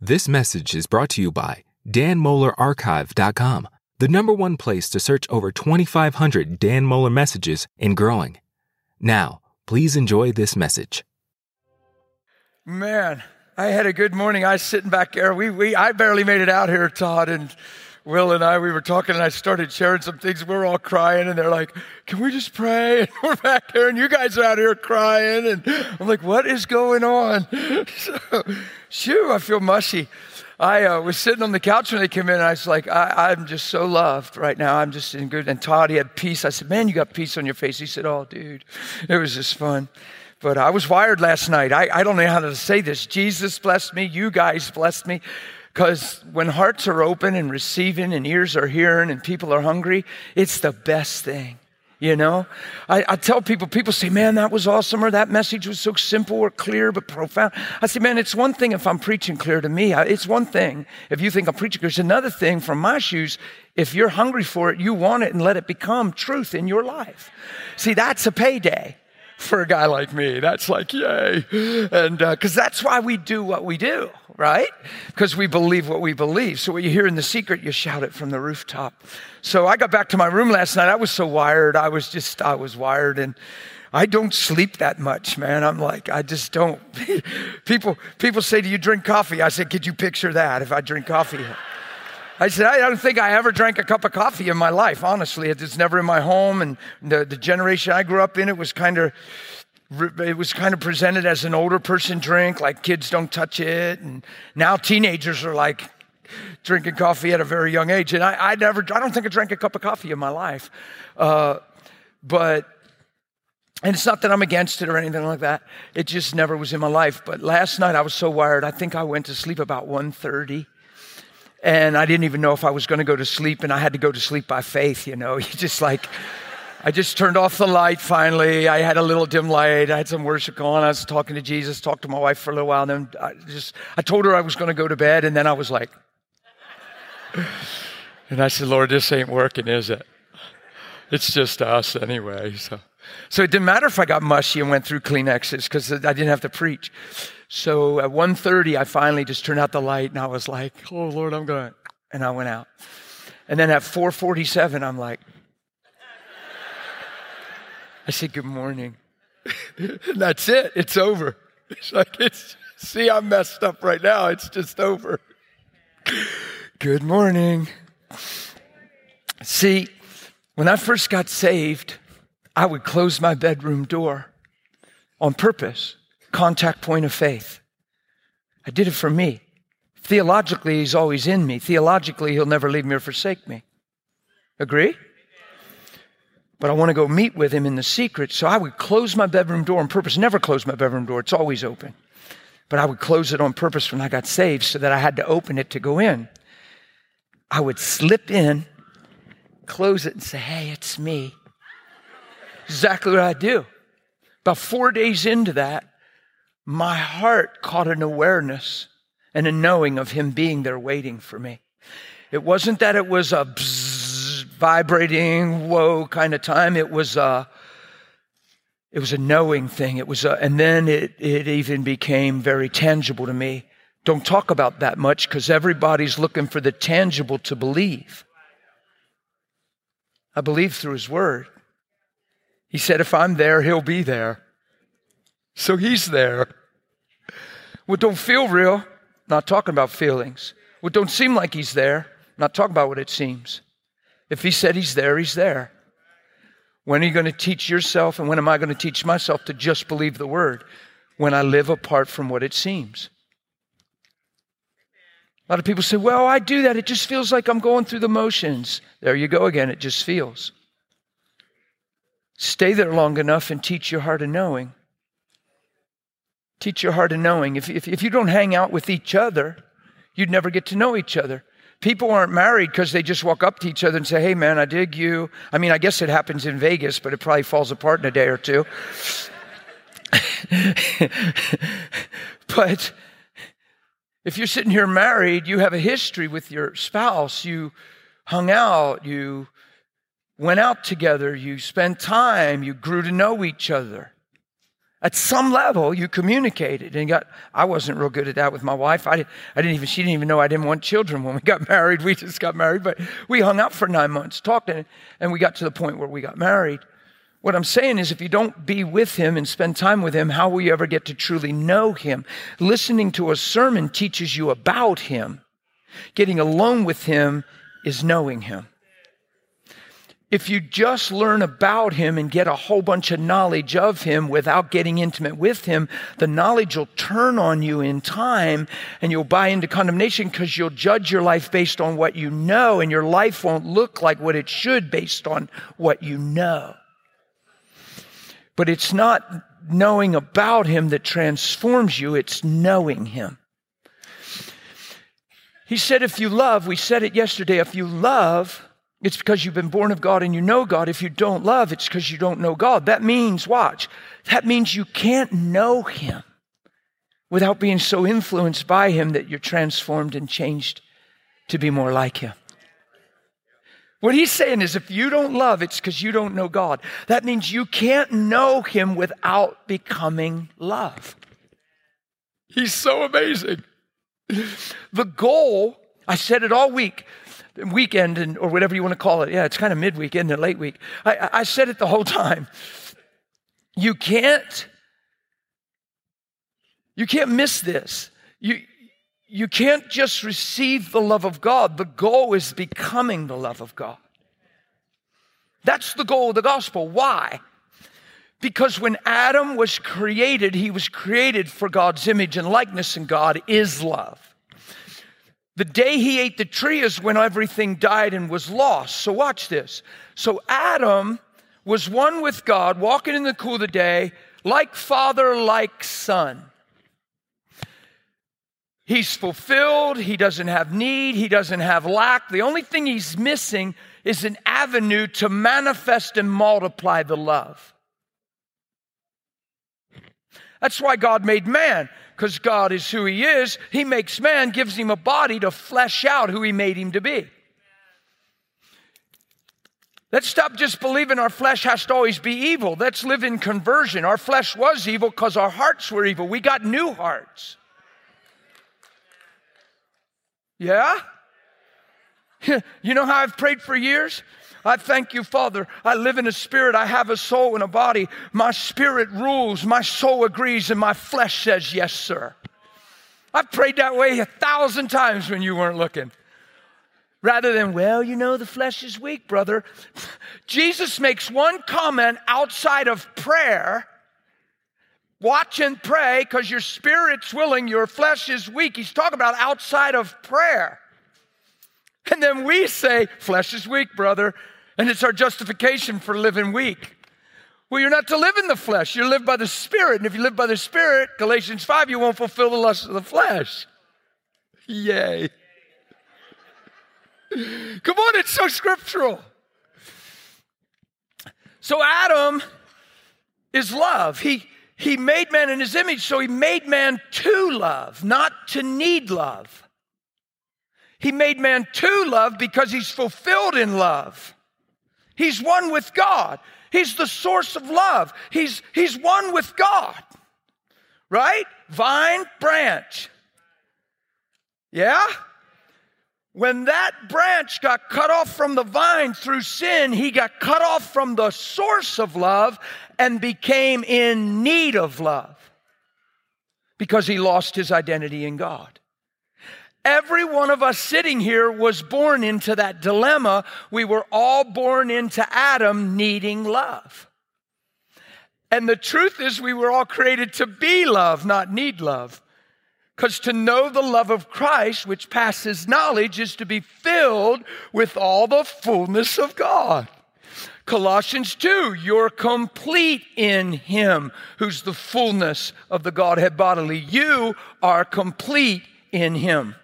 This message is brought to you by danmohlerarchive.com, the number one place to search over 2,500 Dan Mohler messages and growing. Now, please enjoy this message. Man, I had a good morning. I was sitting back there. We, we, I barely made it out here, Todd, and Will and I, we were talking, and I started sharing some things. We were all crying, and they're like, "Can we just pray?" And we're back here, and you guys are out here crying, and I'm like, "What is going on?" So, shoo, I feel mushy. I uh, was sitting on the couch when they came in, and I was like, I, am just so loved right now. I'm just in good." And Todd, he had peace. I said, "Man, you got peace on your face." He said, "Oh, dude, it was just fun." But I was wired last night. I, I don't know how to say this. Jesus blessed me. You guys blessed me. Because when hearts are open and receiving and ears are hearing and people are hungry, it's the best thing. You know, I, I, tell people, people say, man, that was awesome, or that message was so simple or clear but profound. I say, man, it's one thing if I'm preaching clear to me. It's one thing if you think I'm preaching clear. It's another thing from my shoes. If you're hungry for it, you want it and let it become truth in your life. See, that's a payday for a guy like me. That's like, yay. And because uh, that's why we do what we do, right? Because we believe what we believe. So what you hear in the secret, you shout it from the rooftop. So I got back to my room last night. I was so wired. I was just, I was wired. And I don't sleep that much, man. I'm like, I just don't. people, people say, Do you drink coffee? I said, Could you picture that if I drink coffee? I said, I don't think I ever drank a cup of coffee in my life, honestly. It's never in my home. And the, the generation I grew up in, it was kind of, it was kind of presented as an older person drink, like kids don't touch it. And now teenagers are like drinking coffee at a very young age. And I, I never, I don't think I drank a cup of coffee in my life. Uh, but, and it's not that I'm against it or anything like that. It just never was in my life. But last night I was so wired. I think I went to sleep about 1.30 and I didn't even know if I was going to go to sleep, and I had to go to sleep by faith, you know. You just like, I just turned off the light finally. I had a little dim light. I had some worship going. I was talking to Jesus, talked to my wife for a little while, and then I just, I told her I was going to go to bed, and then I was like, and I said, Lord, this ain't working, is it? It's just us anyway. So, so it didn't matter if I got mushy and went through Kleenexes because I didn't have to preach. So at 1.30, I finally just turned out the light and I was like, oh, Lord, I'm going. And I went out. And then at 4.47, I'm like, I said, good morning. and that's it. It's over. It's like, it's, see, I'm messed up right now. It's just over. good morning. See, when I first got saved, I would close my bedroom door on purpose contact point of faith. I did it for me. Theologically, he's always in me. Theologically, he'll never leave me or forsake me. Agree? But I want to go meet with him in the secret. So I would close my bedroom door on purpose. Never close my bedroom door, it's always open. But I would close it on purpose when I got saved so that I had to open it to go in. I would slip in, close it, and say, Hey, it's me. Exactly what I do. About four days into that, my heart caught an awareness and a knowing of him being there waiting for me. It wasn't that it was a vibrating, whoa kind of time. It was a, it was a knowing thing. It was a, and then it, it even became very tangible to me. Don't talk about that much because everybody's looking for the tangible to believe. I believe through his word. He said, if I'm there, he'll be there. So he's there. What don't feel real, not talking about feelings. What don't seem like he's there, not talking about what it seems. If he said he's there, he's there. When are you going to teach yourself and when am I going to teach myself to just believe the word? When I live apart from what it seems. A lot of people say, well, I do that. It just feels like I'm going through the motions. There you go again. It just feels. Stay there long enough and teach your heart a knowing. Teach your heart a knowing. If, if, if you don't hang out with each other, you'd never get to know each other. People aren't married because they just walk up to each other and say, Hey, man, I dig you. I mean, I guess it happens in Vegas, but it probably falls apart in a day or two. but if you're sitting here married, you have a history with your spouse. You hung out, you went out together, you spent time, you grew to know each other. At some level, you communicated and got. I wasn't real good at that with my wife. I, I didn't even. She didn't even know I didn't want children when we got married. We just got married, but we hung out for nine months, talked, and, and we got to the point where we got married. What I'm saying is, if you don't be with him and spend time with him, how will you ever get to truly know him? Listening to a sermon teaches you about him. Getting alone with him is knowing him. If you just learn about him and get a whole bunch of knowledge of him without getting intimate with him, the knowledge will turn on you in time and you'll buy into condemnation because you'll judge your life based on what you know and your life won't look like what it should based on what you know. But it's not knowing about him that transforms you, it's knowing him. He said, if you love, we said it yesterday, if you love, it's because you've been born of God and you know God. If you don't love, it's because you don't know God. That means, watch, that means you can't know Him without being so influenced by Him that you're transformed and changed to be more like Him. What he's saying is if you don't love, it's because you don't know God. That means you can't know Him without becoming love. He's so amazing. The goal, I said it all week, weekend and, or whatever you want to call it. Yeah, it's kind of midweek, isn't it? Late week. I, I said it the whole time. You can't, you can't miss this. You, you can't just receive the love of God. The goal is becoming the love of God. That's the goal of the gospel. Why? Because when Adam was created, he was created for God's image and likeness, and God is love. The day he ate the tree is when everything died and was lost. So, watch this. So, Adam was one with God, walking in the cool of the day, like father, like son. He's fulfilled. He doesn't have need. He doesn't have lack. The only thing he's missing is an avenue to manifest and multiply the love. That's why God made man, because God is who he is. He makes man, gives him a body to flesh out who he made him to be. Let's stop just believing our flesh has to always be evil. Let's live in conversion. Our flesh was evil because our hearts were evil. We got new hearts. Yeah? you know how I've prayed for years? I thank you, Father. I live in a spirit. I have a soul and a body. My spirit rules. My soul agrees, and my flesh says, Yes, sir. I've prayed that way a thousand times when you weren't looking. Rather than, well, you know, the flesh is weak, brother. Jesus makes one comment outside of prayer. Watch and pray because your spirit's willing, your flesh is weak. He's talking about outside of prayer. And then we say, flesh is weak, brother. And it's our justification for living weak. Well, you're not to live in the flesh. You live by the Spirit. And if you live by the Spirit, Galatians 5, you won't fulfill the lust of the flesh. Yay. Come on, it's so scriptural. So Adam is love. He, he made man in his image, so he made man to love, not to need love. He made man to love because he's fulfilled in love. He's one with God. He's the source of love. He's, he's one with God. Right? Vine, branch. Yeah? When that branch got cut off from the vine through sin, he got cut off from the source of love and became in need of love because he lost his identity in God. Every one of us sitting here was born into that dilemma. We were all born into Adam needing love. And the truth is, we were all created to be love, not need love. Because to know the love of Christ, which passes knowledge, is to be filled with all the fullness of God. Colossians 2, you're complete in Him, who's the fullness of the Godhead bodily. You are complete in Him.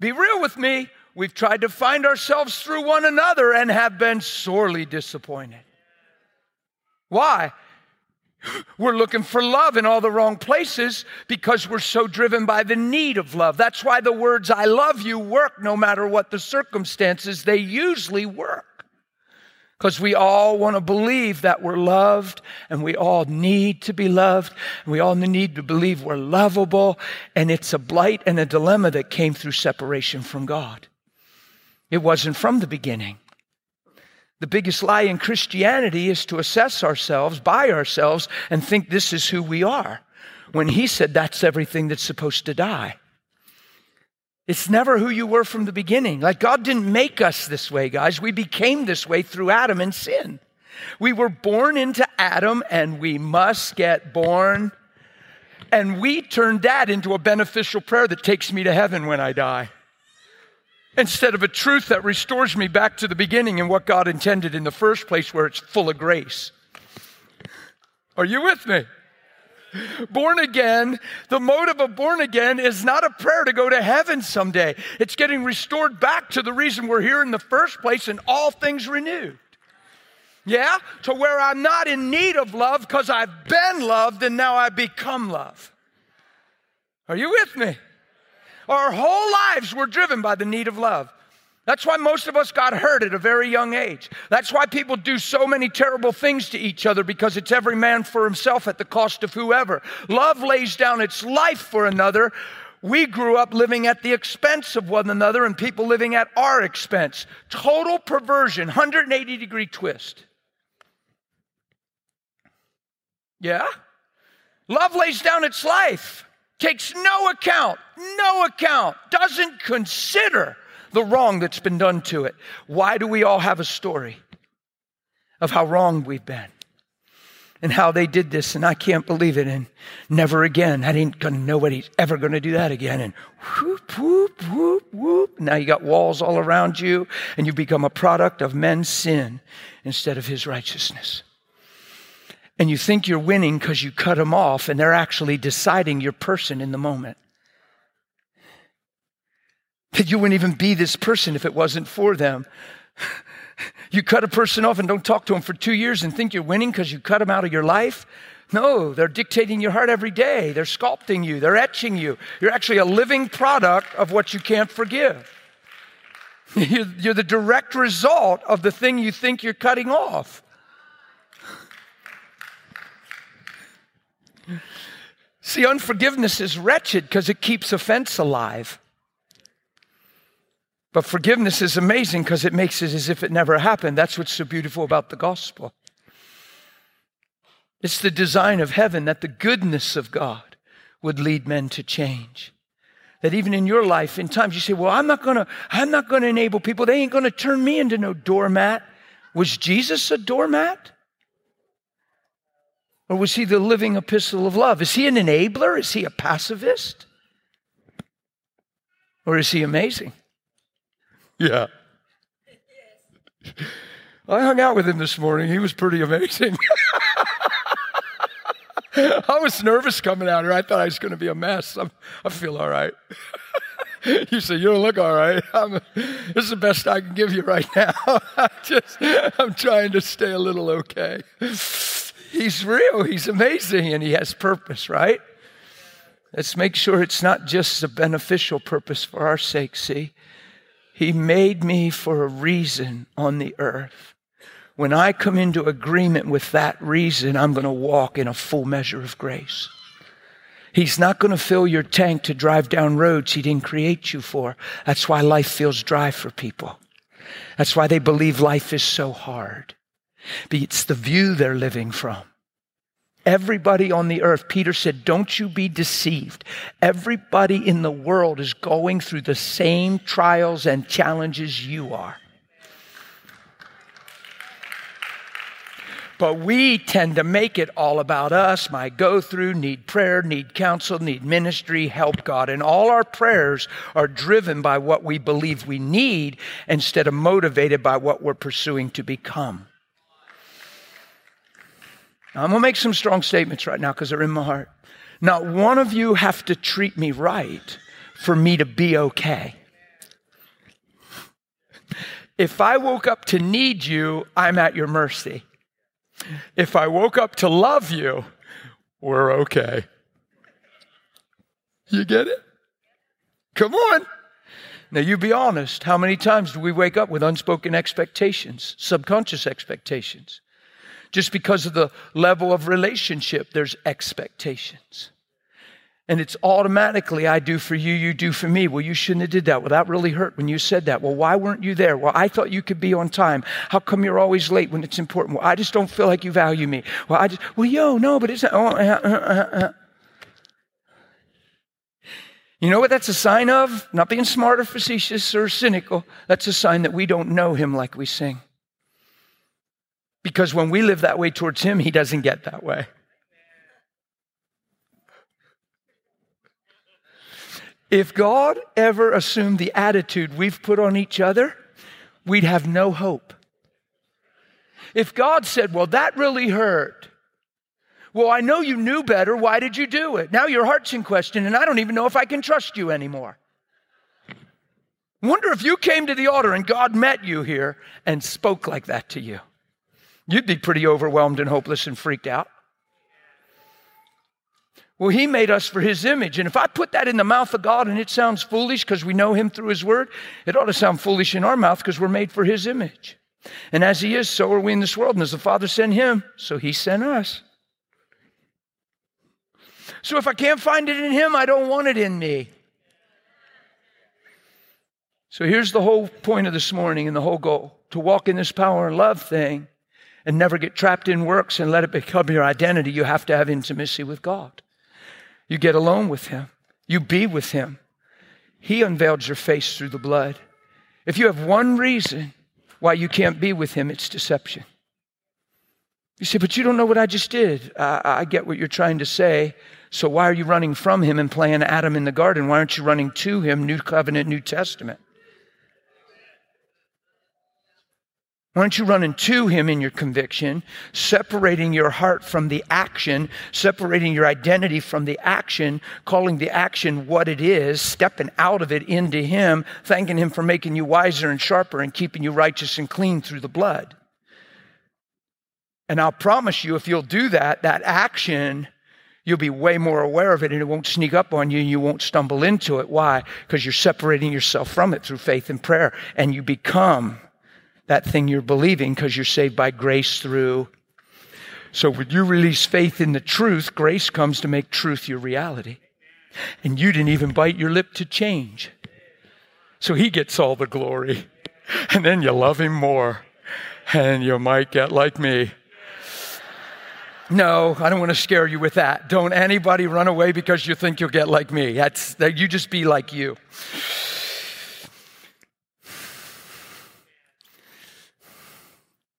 Be real with me. We've tried to find ourselves through one another and have been sorely disappointed. Why? We're looking for love in all the wrong places because we're so driven by the need of love. That's why the words I love you work no matter what the circumstances, they usually work. Because we all want to believe that we're loved and we all need to be loved. And we all need to believe we're lovable. And it's a blight and a dilemma that came through separation from God. It wasn't from the beginning. The biggest lie in Christianity is to assess ourselves by ourselves and think this is who we are. When he said that's everything that's supposed to die. It's never who you were from the beginning. Like God didn't make us this way, guys. We became this way through Adam and sin. We were born into Adam and we must get born. And we turned that into a beneficial prayer that takes me to heaven when I die. Instead of a truth that restores me back to the beginning and what God intended in the first place, where it's full of grace. Are you with me? Born again, the motive of born again is not a prayer to go to heaven someday. It's getting restored back to the reason we're here in the first place and all things renewed. Yeah? To where I'm not in need of love because I've been loved and now I become love. Are you with me? Our whole lives were driven by the need of love. That's why most of us got hurt at a very young age. That's why people do so many terrible things to each other because it's every man for himself at the cost of whoever. Love lays down its life for another. We grew up living at the expense of one another and people living at our expense. Total perversion, 180 degree twist. Yeah? Love lays down its life, takes no account, no account, doesn't consider the wrong that's been done to it. Why do we all have a story of how wrong we've been and how they did this and I can't believe it and never again. I ain't gonna nobody's ever gonna do that again and whoop, whoop, whoop, whoop. Now you got walls all around you and you become a product of men's sin instead of his righteousness. And you think you're winning because you cut them off and they're actually deciding your person in the moment. That you wouldn't even be this person if it wasn't for them. You cut a person off and don't talk to them for two years and think you're winning because you cut them out of your life. No, they're dictating your heart every day. They're sculpting you, they're etching you. You're actually a living product of what you can't forgive. You're the direct result of the thing you think you're cutting off. See, unforgiveness is wretched because it keeps offense alive. But forgiveness is amazing because it makes it as if it never happened. That's what's so beautiful about the gospel. It's the design of heaven that the goodness of God would lead men to change. That even in your life, in times you say, Well, I'm not gonna, I'm not gonna enable people, they ain't gonna turn me into no doormat. Was Jesus a doormat? Or was he the living epistle of love? Is he an enabler? Is he a pacifist? Or is he amazing? Yeah. I hung out with him this morning. He was pretty amazing. I was nervous coming out here. I thought I was going to be a mess. I'm, I feel all right. you say you don't look all right. This is the best I can give you right now. I just, I'm trying to stay a little okay. He's real. He's amazing, and he has purpose. Right? Let's make sure it's not just a beneficial purpose for our sake. See, he made me for a reason on the earth. When I come into agreement with that reason, I'm going to walk in a full measure of grace. He's not going to fill your tank to drive down roads he didn't create you for. That's why life feels dry for people. That's why they believe life is so hard. It's the view they're living from. Everybody on the earth, Peter said, don't you be deceived. Everybody in the world is going through the same trials and challenges you are. But we tend to make it all about us, my go through, need prayer, need counsel, need ministry, help God. And all our prayers are driven by what we believe we need instead of motivated by what we're pursuing to become. Now, I'm going to make some strong statements right now because they're in my heart. Not one of you have to treat me right for me to be okay. If I woke up to need you, I'm at your mercy. If I woke up to love you, we're okay. You get it? Come on. Now, you be honest. How many times do we wake up with unspoken expectations, subconscious expectations? Just because of the level of relationship, there's expectations. And it's automatically, I do for you, you do for me. Well, you shouldn't have did that. Well, that really hurt when you said that. Well, why weren't you there? Well, I thought you could be on time. How come you're always late when it's important? Well, I just don't feel like you value me. Well, I just, well, yo, no, but it's not. Oh, uh, uh, uh, uh. You know what that's a sign of? Not being smart or facetious or cynical. That's a sign that we don't know him like we sing. Because when we live that way towards him, he doesn't get that way. If God ever assumed the attitude we've put on each other, we'd have no hope. If God said, Well, that really hurt, well, I know you knew better. Why did you do it? Now your heart's in question, and I don't even know if I can trust you anymore. Wonder if you came to the altar and God met you here and spoke like that to you. You'd be pretty overwhelmed and hopeless and freaked out. Well, He made us for His image. And if I put that in the mouth of God and it sounds foolish because we know Him through His Word, it ought to sound foolish in our mouth because we're made for His image. And as He is, so are we in this world. And as the Father sent Him, so He sent us. So if I can't find it in him, I don't want it in me. So here's the whole point of this morning and the whole goal to walk in this power and love thing and never get trapped in works and let it become your identity. You have to have intimacy with God. You get alone with him, you be with him. He unveiled your face through the blood. If you have one reason why you can't be with him, it's deception. You say, but you don't know what I just did. I, I get what you're trying to say. So why are you running from him and playing Adam in the garden? Why aren't you running to him, New Covenant, New Testament? Why aren't you running to him in your conviction, separating your heart from the action, separating your identity from the action, calling the action what it is, stepping out of it into him, thanking him for making you wiser and sharper and keeping you righteous and clean through the blood? And I'll promise you, if you'll do that, that action you'll be way more aware of it and it won't sneak up on you and you won't stumble into it. Why? Because you're separating yourself from it through faith and prayer and you become that thing you're believing because you're saved by grace through. So when you release faith in the truth, grace comes to make truth your reality. And you didn't even bite your lip to change. So he gets all the glory. And then you love him more. And you might get like me no, I don't want to scare you with that. Don't anybody run away because you think you'll get like me. That's that you just be like you.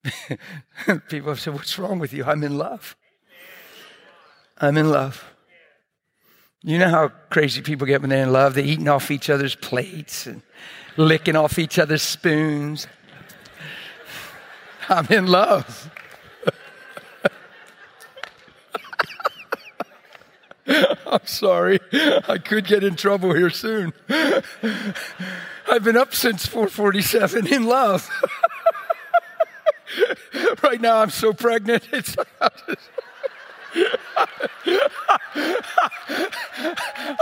People have said, What's wrong with you? I'm in love. I'm in love. You know how crazy people get when they're in love? They're eating off each other's plates and licking off each other's spoons. I'm in love. I'm sorry. I could get in trouble here soon. I've been up since 447 in love. right now I'm so pregnant. It's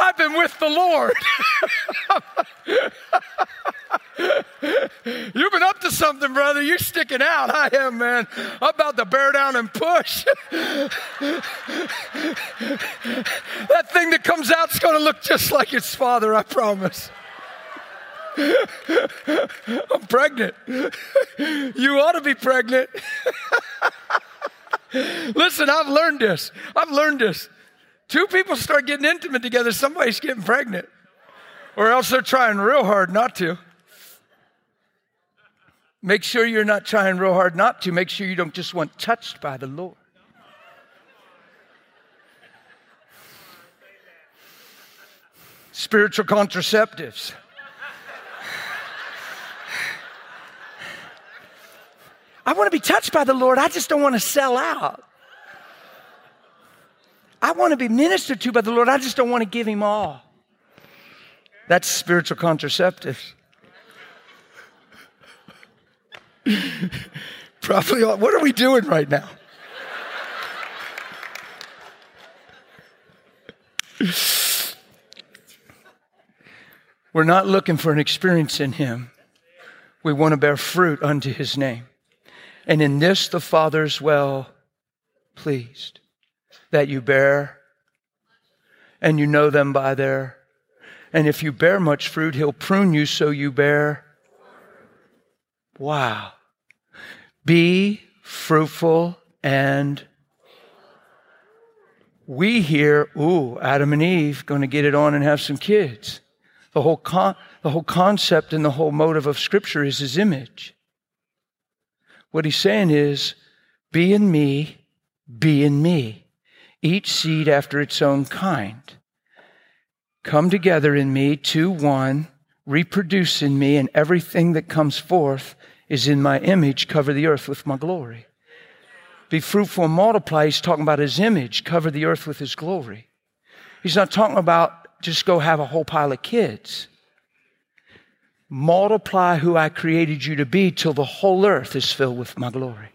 I've been with the Lord. You've been up to something, brother. You're sticking out. I am, man. I'm about to bear down and push. that thing that comes out's going to look just like its father, I promise. I'm pregnant. You ought to be pregnant. Listen, I've learned this. I've learned this. Two people start getting intimate together, somebody's getting pregnant. Or else they're trying real hard not to. Make sure you're not trying real hard not to. Make sure you don't just want touched by the Lord. Spiritual contraceptives. I want to be touched by the Lord. I just don't want to sell out. I want to be ministered to by the Lord. I just don't want to give him all. That's spiritual contraceptives. Probably, all, what are we doing right now? We're not looking for an experience in Him. We want to bear fruit unto His name. And in this the Father's well pleased that you bear and you know them by their. And if you bear much fruit, He'll prune you so you bear. Wow. Be fruitful and we hear, ooh, Adam and Eve going to get it on and have some kids. The whole, con- the whole concept and the whole motive of Scripture is his image. What he's saying is, be in me, be in me, each seed after its own kind. Come together in me, two, one, reproduce in me, and everything that comes forth is in my image, cover the earth with my glory. Be fruitful and multiply. He's talking about his image, cover the earth with his glory. He's not talking about just go have a whole pile of kids. Multiply who I created you to be till the whole earth is filled with my glory.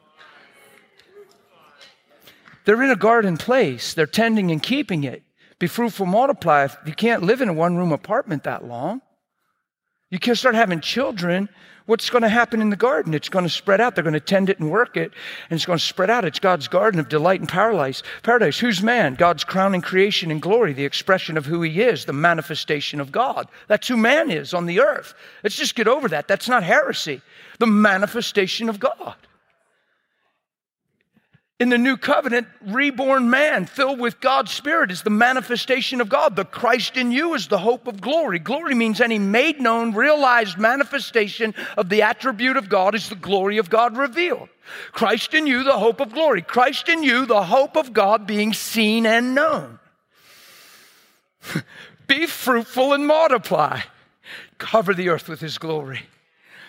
They're in a garden place, they're tending and keeping it. Be fruitful, multiply. You can't live in a one room apartment that long. You can't start having children what's going to happen in the garden? It's going to spread out. They're going to tend it and work it, and it's going to spread out. It's God's garden of delight and paradise. Paradise. Who's man? God's crowning creation and glory, the expression of who he is, the manifestation of God. That's who man is on the earth. Let's just get over that. That's not heresy. The manifestation of God in the new covenant, reborn man filled with God's Spirit is the manifestation of God. The Christ in you is the hope of glory. Glory means any made known, realized manifestation of the attribute of God is the glory of God revealed. Christ in you, the hope of glory. Christ in you, the hope of God being seen and known. Be fruitful and multiply. Cover the earth with his glory.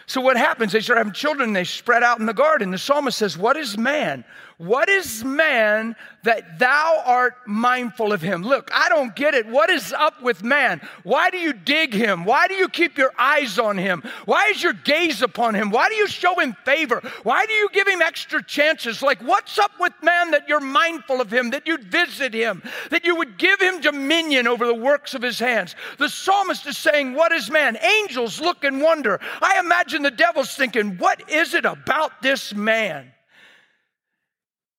So what happens? They start having children, they spread out in the garden. The psalmist says, What is man? What is man that thou art mindful of him? Look, I don't get it. What is up with man? Why do you dig him? Why do you keep your eyes on him? Why is your gaze upon him? Why do you show him favor? Why do you give him extra chances? Like, what's up with man that you're mindful of him, that you'd visit him, that you would give him dominion over the works of his hands? The psalmist is saying, What is man? Angels look and wonder. I imagine the devil's thinking, What is it about this man?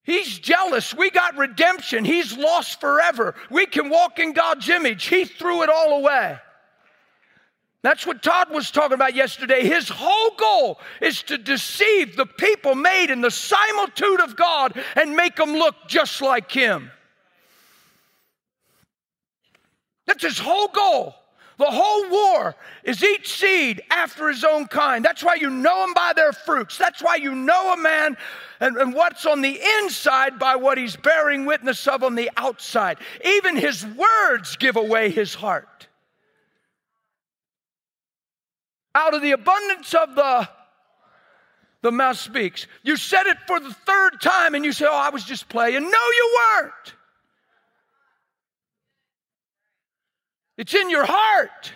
He's jealous. We got redemption. He's lost forever. We can walk in God's image. He threw it all away. That's what Todd was talking about yesterday. His whole goal is to deceive the people made in the similitude of God and make them look just like Him. That's his whole goal. The whole war is each seed after his own kind. That's why you know them by their fruits. That's why you know a man and, and, what's on the inside by what he's bearing witness of on the outside. Even his words give away his heart. Out of the abundance of the the mouth speaks. You said it for the third time and you say, Oh, I was just playing. No, you weren't. It's in your heart.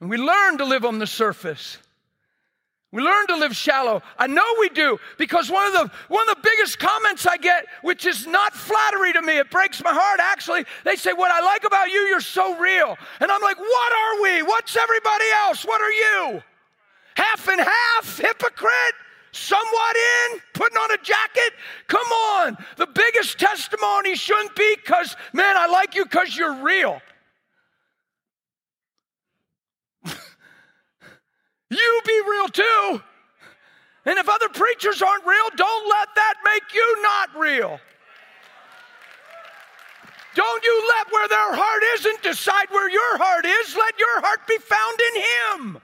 And we learn to live on the surface. We learn to live shallow. I know we do because one of the one of the biggest comments I get, which is not flattery to me, it breaks my heart actually. They say, What I like about you, you're so real. And I'm like, What are we? What's everybody else? What are you? Half and half, hypocrite somewhat in, putting on a jacket. Come on. The biggest testimony shouldn't be because, man, I like you because you're real. you be real too. And if other preachers aren't real, don't let that make you not real. Don't you let where their heart isn't decide where your heart is. Let your heart be found in Him.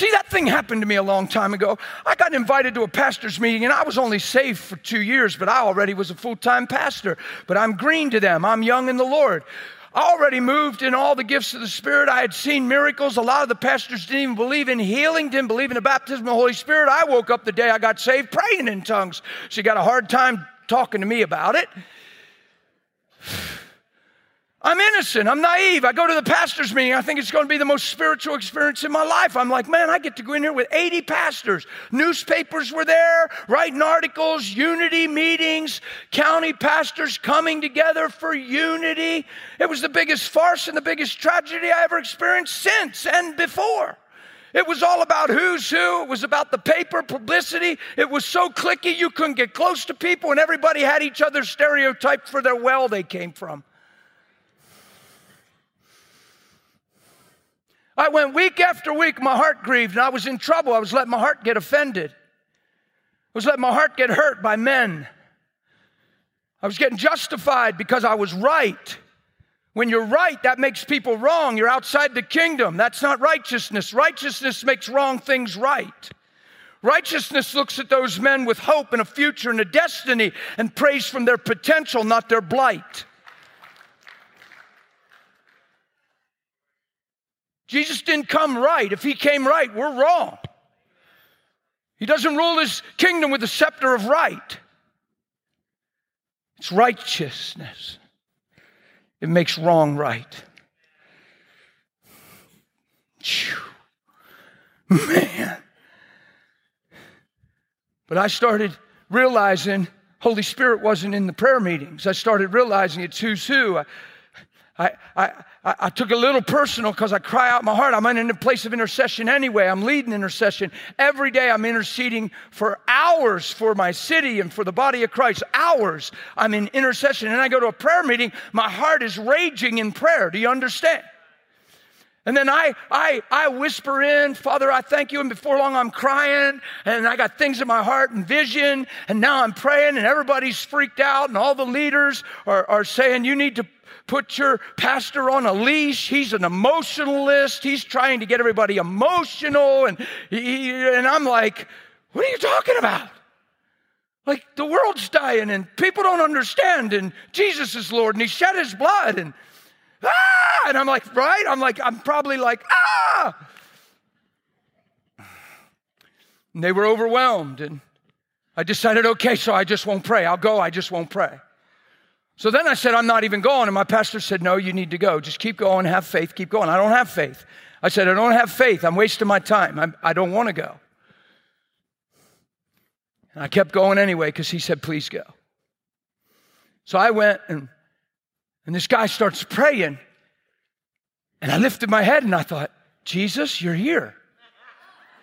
See, that thing happened to me a long time ago. I got invited to a pastor's meeting and I was only saved for two years, but I already was a full time pastor. But I'm green to them, I'm young in the Lord. I already moved in all the gifts of the Spirit. I had seen miracles. A lot of the pastors didn't even believe in healing, didn't believe in the baptism of the Holy Spirit. I woke up the day I got saved praying in tongues. She got a hard time talking to me about it. I'm innocent. I'm naive. I go to the pastor's meeting. I think it's going to be the most spiritual experience in my life. I'm like, man, I get to go in here with 80 pastors. Newspapers were there, writing articles, unity meetings, county pastors coming together for unity. It was the biggest farce and the biggest tragedy I ever experienced since and before. It was all about who's who. It was about the paper publicity. It was so clicky you couldn't get close to people, and everybody had each other's stereotype for their well they came from. I went week after week, my heart grieved, and I was in trouble. I was letting my heart get offended. I was letting my heart get hurt by men. I was getting justified because I was right. When you're right, that makes people wrong. You're outside the kingdom. That's not righteousness. Righteousness makes wrong things right. Righteousness looks at those men with hope and a future and a destiny and prays from their potential, not their blight. Jesus didn't come right. If he came right, we're wrong. He doesn't rule his kingdom with the scepter of right. It's righteousness. It makes wrong right. Man. But I started realizing Holy Spirit wasn't in the prayer meetings. I started realizing it's who's who. I, I, I, I took a little personal because I cry out my heart. I'm in a place of intercession anyway. I'm leading intercession. Every day I'm interceding for hours for my city and for the body of Christ. Hours I'm in intercession. And I go to a prayer meeting, my heart is raging in prayer. Do you understand? And then I, I, I whisper in, Father, I thank you. And before long, I'm crying and I got things in my heart and vision. And now I'm praying and everybody's freaked out and all the leaders are, are saying, you need to put your pastor on a leash. He's an emotionalist. He's trying to get everybody emotional. And, he, and I'm like, what are you talking about? Like the world's dying and people don't understand. And Jesus is Lord and he shed his blood. And ah! And I'm like, right? I'm like, I'm probably like, ah! And they were overwhelmed. And I decided, okay, so I just won't pray. I'll go, I just won't pray. So then I said, I'm not even going. And my pastor said, No, you need to go. Just keep going, have faith, keep going. I don't have faith. I said, I don't have faith. I'm wasting my time. I'm, I do not want to go. And I kept going anyway because he said, Please go. So I went, and, and this guy starts praying. And I lifted my head and I thought, Jesus, you're here.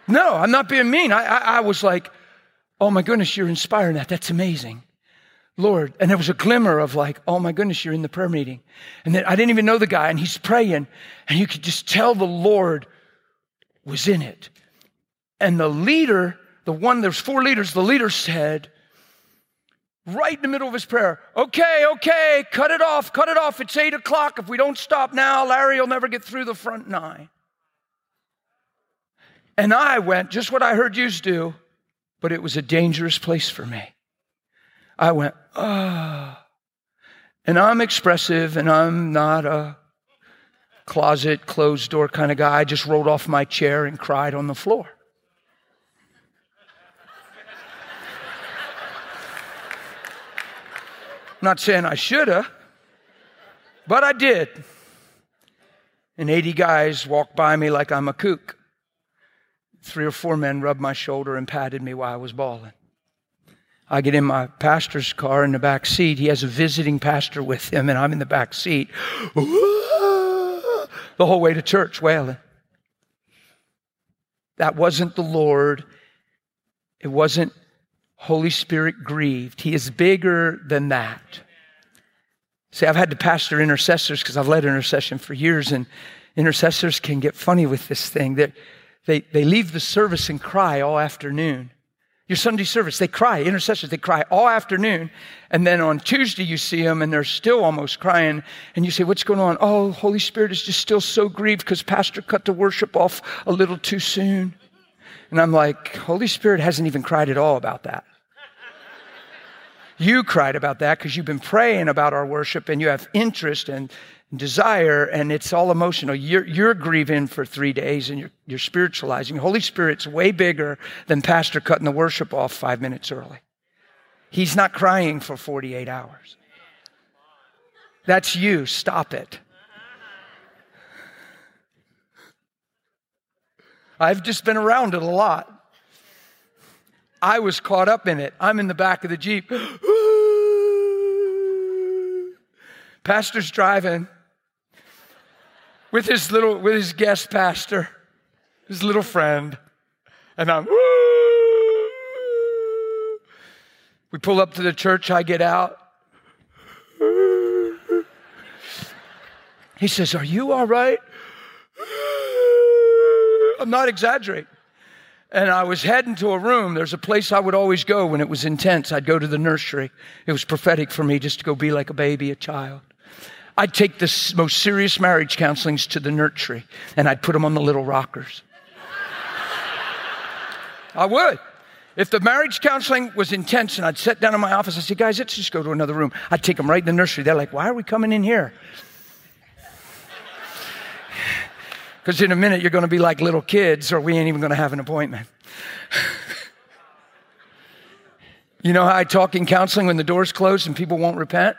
No, I'm not being mean. I, I, I was like, Oh my goodness, you're inspiring that. That's amazing. Lord. And there was a glimmer of like, oh my goodness, you're in the prayer meeting. And then I didn't even know the guy, and he's praying, and you could just tell the Lord was in it. And the leader, the one, there's four leaders, the leader said, right in the middle of his prayer, okay, okay, cut it off, cut it off. It's eight o'clock. If we don't stop now, Larry will never get through the front nine. And I went, just what I heard you do, but it was a dangerous place for me. I went, And I'm expressive and I'm not a closet, closed door kind of guy. I just rolled off my chair and cried on the floor. not saying I should have, but I did. And 80 guys walked by me like I'm a kook. Three or four men rubbed my shoulder and patted me while I was bawling. I get in my pastor's car in the back seat. He has a visiting pastor with him, and I'm in the back seat. the whole way to church, wailing. That wasn't the Lord. It wasn't Holy Spirit grieved. He is bigger than that. See, I've had to pastor intercessors because I've led intercession for years, and intercessors can get funny with this thing. They, they, they leave the service and cry all afternoon your Sunday service. They cry, intercessors, they cry all afternoon. And then on Tuesday, you see them and they're still almost crying. And you say, What's going on? Oh, Holy Spirit is just still so grieved because Pastor cut the worship off a little too soon. And I'm like, Holy Spirit hasn't even cried at all about that. You cried about that because you've been praying about our worship and you have interest and desire and it's all emotional. You're, you're grieving for three days and you're, you're spiritualizing. Holy Spirit's way bigger than pastor cutting the worship off five minutes early. He's not crying for 48 hours. That's you. Stop it. I've just been around it a lot. I was caught up in it. I'm in the back of the Jeep. Pastor's driving with his little with his guest pastor, his little friend, and I'm Woo! we pull up to the church, I get out. He says, Are you all right? I'm not exaggerating. And I was heading to a room. There's a place I would always go when it was intense. I'd go to the nursery. It was prophetic for me just to go be like a baby, a child. I'd take the most serious marriage counselings to the nursery and I'd put them on the little rockers. I would. If the marriage counseling was intense and I'd sit down in my office, I'd say, guys, let's just go to another room. I'd take them right in the nursery. They're like, why are we coming in here? Because in a minute you're going to be like little kids or we ain't even going to have an appointment. you know how I talk in counseling when the door's closed and people won't repent?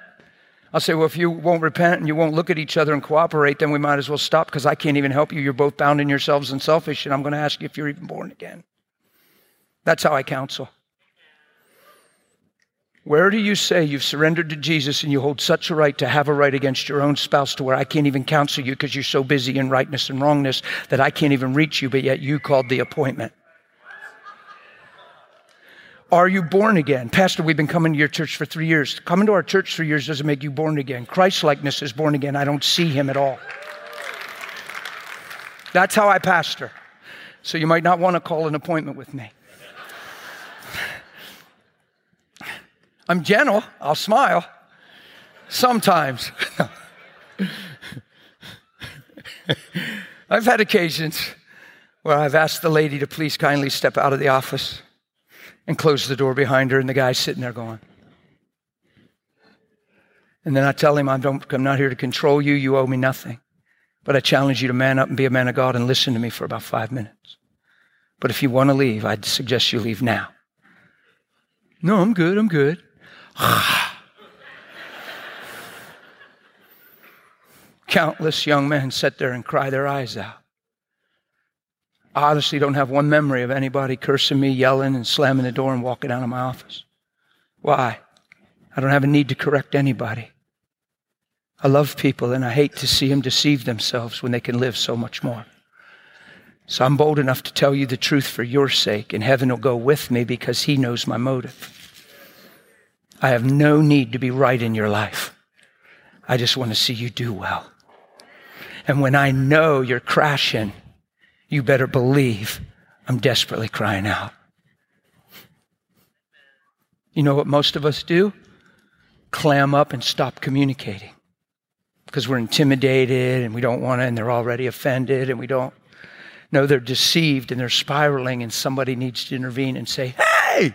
I'll say, well, if you won't repent and you won't look at each other and cooperate, then we might as well stop because I can't even help you. You're both bound in yourselves and selfish, and I'm going to ask you if you're even born again. That's how I counsel. Where do you say you've surrendered to Jesus and you hold such a right to have a right against your own spouse to where I can't even counsel you because you're so busy in rightness and wrongness that I can't even reach you, but yet you called the appointment? Are you born again? Pastor, we've been coming to your church for three years. Coming to our church three years doesn't make you born again. Christ likeness is born again. I don't see him at all. That's how I pastor. So you might not want to call an appointment with me. I'm gentle, I'll smile sometimes. I've had occasions where I've asked the lady to please kindly step out of the office and close the door behind her, and the guy's sitting there going. And then I tell him, I'm, I'm not here to control you, you owe me nothing. But I challenge you to man up and be a man of God and listen to me for about five minutes. But if you want to leave, I'd suggest you leave now. No, I'm good, I'm good. Countless young men sit there and cry their eyes out. I honestly don't have one memory of anybody cursing me, yelling, and slamming the door and walking out of my office. Why? I don't have a need to correct anybody. I love people and I hate to see them deceive themselves when they can live so much more. So I'm bold enough to tell you the truth for your sake, and heaven will go with me because He knows my motive. I have no need to be right in your life. I just want to see you do well. And when I know you're crashing, you better believe I'm desperately crying out. You know what most of us do? Clam up and stop communicating because we're intimidated and we don't want to, and they're already offended and we don't know they're deceived and they're spiraling, and somebody needs to intervene and say, Hey!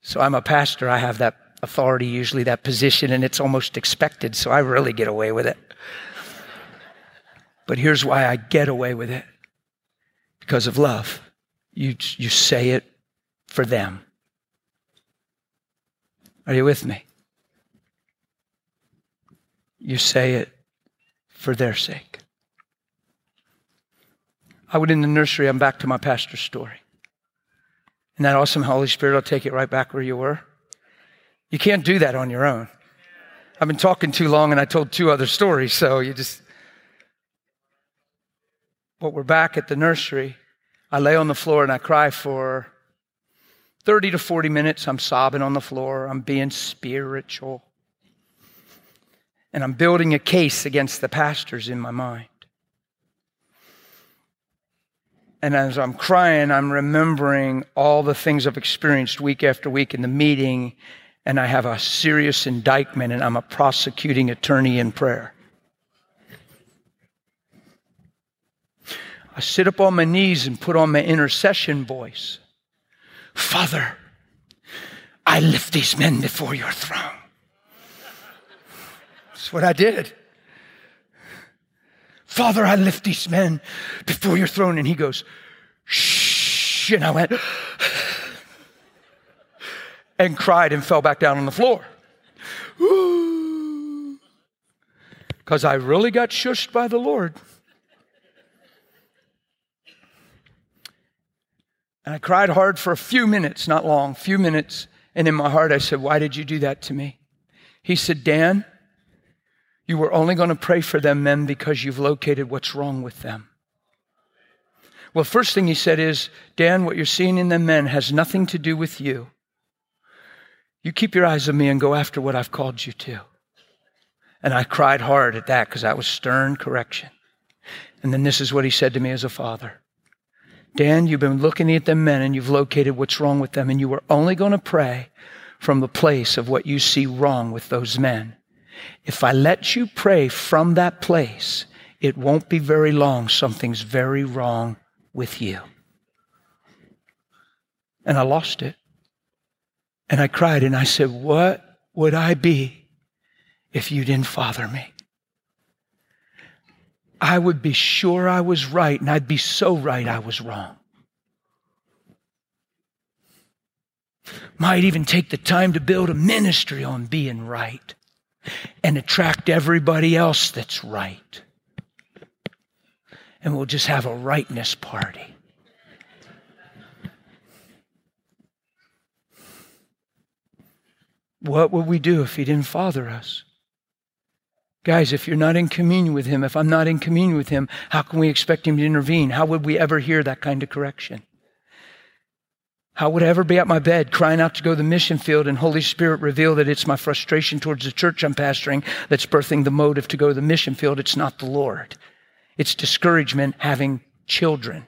So I'm a pastor. I have that authority, usually that position, and it's almost expected. So I really get away with it. But here's why I get away with it because of love. You, you say it for them. Are you with me? You say it for their sake. I went in the nursery, I'm back to my pastor's story. And that awesome Holy Spirit will take it right back where you were. You can't do that on your own. I've been talking too long and I told two other stories, so you just. But we're back at the nursery. I lay on the floor and I cry for 30 to 40 minutes. I'm sobbing on the floor. I'm being spiritual. And I'm building a case against the pastors in my mind. And as I'm crying, I'm remembering all the things I've experienced week after week in the meeting, and I have a serious indictment, and I'm a prosecuting attorney in prayer. I sit up on my knees and put on my intercession voice Father, I lift these men before your throne. That's what I did. Father, I lift these men before your throne. And he goes, Shh. And I went, and cried and fell back down on the floor. Because I really got shushed by the Lord. And I cried hard for a few minutes, not long, few minutes. And in my heart, I said, Why did you do that to me? He said, Dan, you were only going to pray for them men because you've located what's wrong with them. Well, first thing he said is, Dan, what you're seeing in them men has nothing to do with you. You keep your eyes on me and go after what I've called you to. And I cried hard at that because that was stern correction. And then this is what he said to me as a father. Dan, you've been looking at them men and you've located what's wrong with them, and you are only going to pray from the place of what you see wrong with those men. If I let you pray from that place, it won't be very long. Something's very wrong with you. And I lost it. And I cried and I said, What would I be if you didn't father me? I would be sure I was right, and I'd be so right I was wrong. Might even take the time to build a ministry on being right and attract everybody else that's right. And we'll just have a rightness party. What would we do if He didn't father us? Guys, if you're not in communion with Him, if I'm not in communion with Him, how can we expect Him to intervene? How would we ever hear that kind of correction? How would I ever be at my bed crying out to go to the mission field and Holy Spirit reveal that it's my frustration towards the church I'm pastoring that's birthing the motive to go to the mission field? It's not the Lord. It's discouragement having children.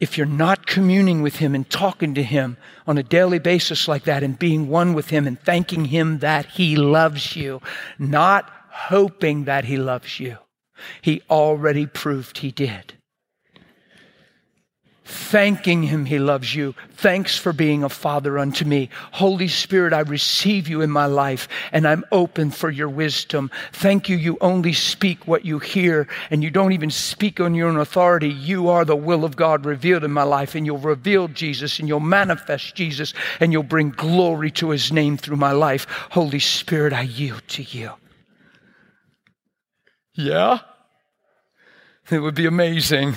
If you're not communing with Him and talking to Him on a daily basis like that and being one with Him and thanking Him that He loves you, not hoping that He loves you, He already proved He did thanking him he loves you. Thanks for being a father unto me. Holy Spirit, I receive you in my life and I'm open for your wisdom. Thank you. You only speak what you hear and you don't even speak on your own authority. You are the will of God revealed in my life and you'll reveal Jesus and you'll manifest Jesus and you'll bring glory to his name through my life. Holy Spirit, I yield to you. Yeah? It would be amazing.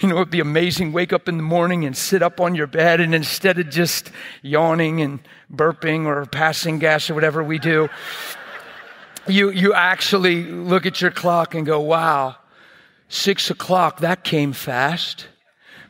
You know, it'd be amazing. Wake up in the morning and sit up on your bed, and instead of just yawning and burping or passing gas or whatever we do, you, you actually look at your clock and go, wow, six o'clock, that came fast.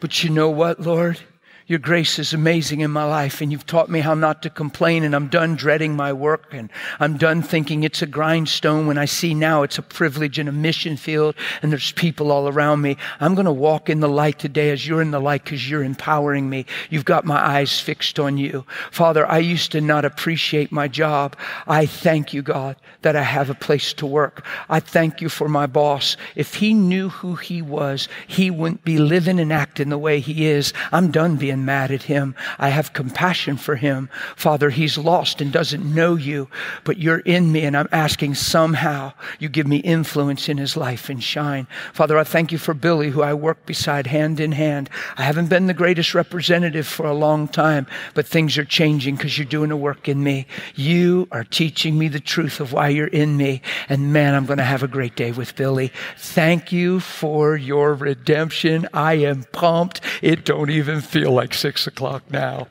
But you know what, Lord? Your grace is amazing in my life, and you've taught me how not to complain, and I'm done dreading my work, and I'm done thinking it's a grindstone when I see now it's a privilege in a mission field, and there's people all around me. I'm going to walk in the light today as you're in the light because you're empowering me. You've got my eyes fixed on you. Father, I used to not appreciate my job. I thank you, God, that I have a place to work. I thank you for my boss. If he knew who he was, he wouldn't be living and acting the way he is. I'm done being and mad at him. I have compassion for him. Father, he's lost and doesn't know you, but you're in me, and I'm asking somehow you give me influence in his life and shine. Father, I thank you for Billy, who I work beside hand in hand. I haven't been the greatest representative for a long time, but things are changing because you're doing a work in me. You are teaching me the truth of why you're in me. And man, I'm going to have a great day with Billy. Thank you for your redemption. I am pumped. It don't even feel like like six o'clock now.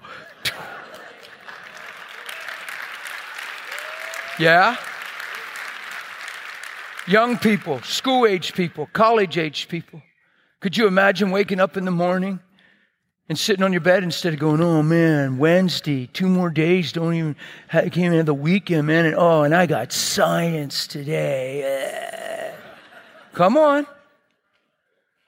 yeah? Young people, school age people, college age people. Could you imagine waking up in the morning and sitting on your bed instead of going, oh man, Wednesday, two more days, don't even, can't even have the weekend, man, and oh, and I got science today. Eh. Come on.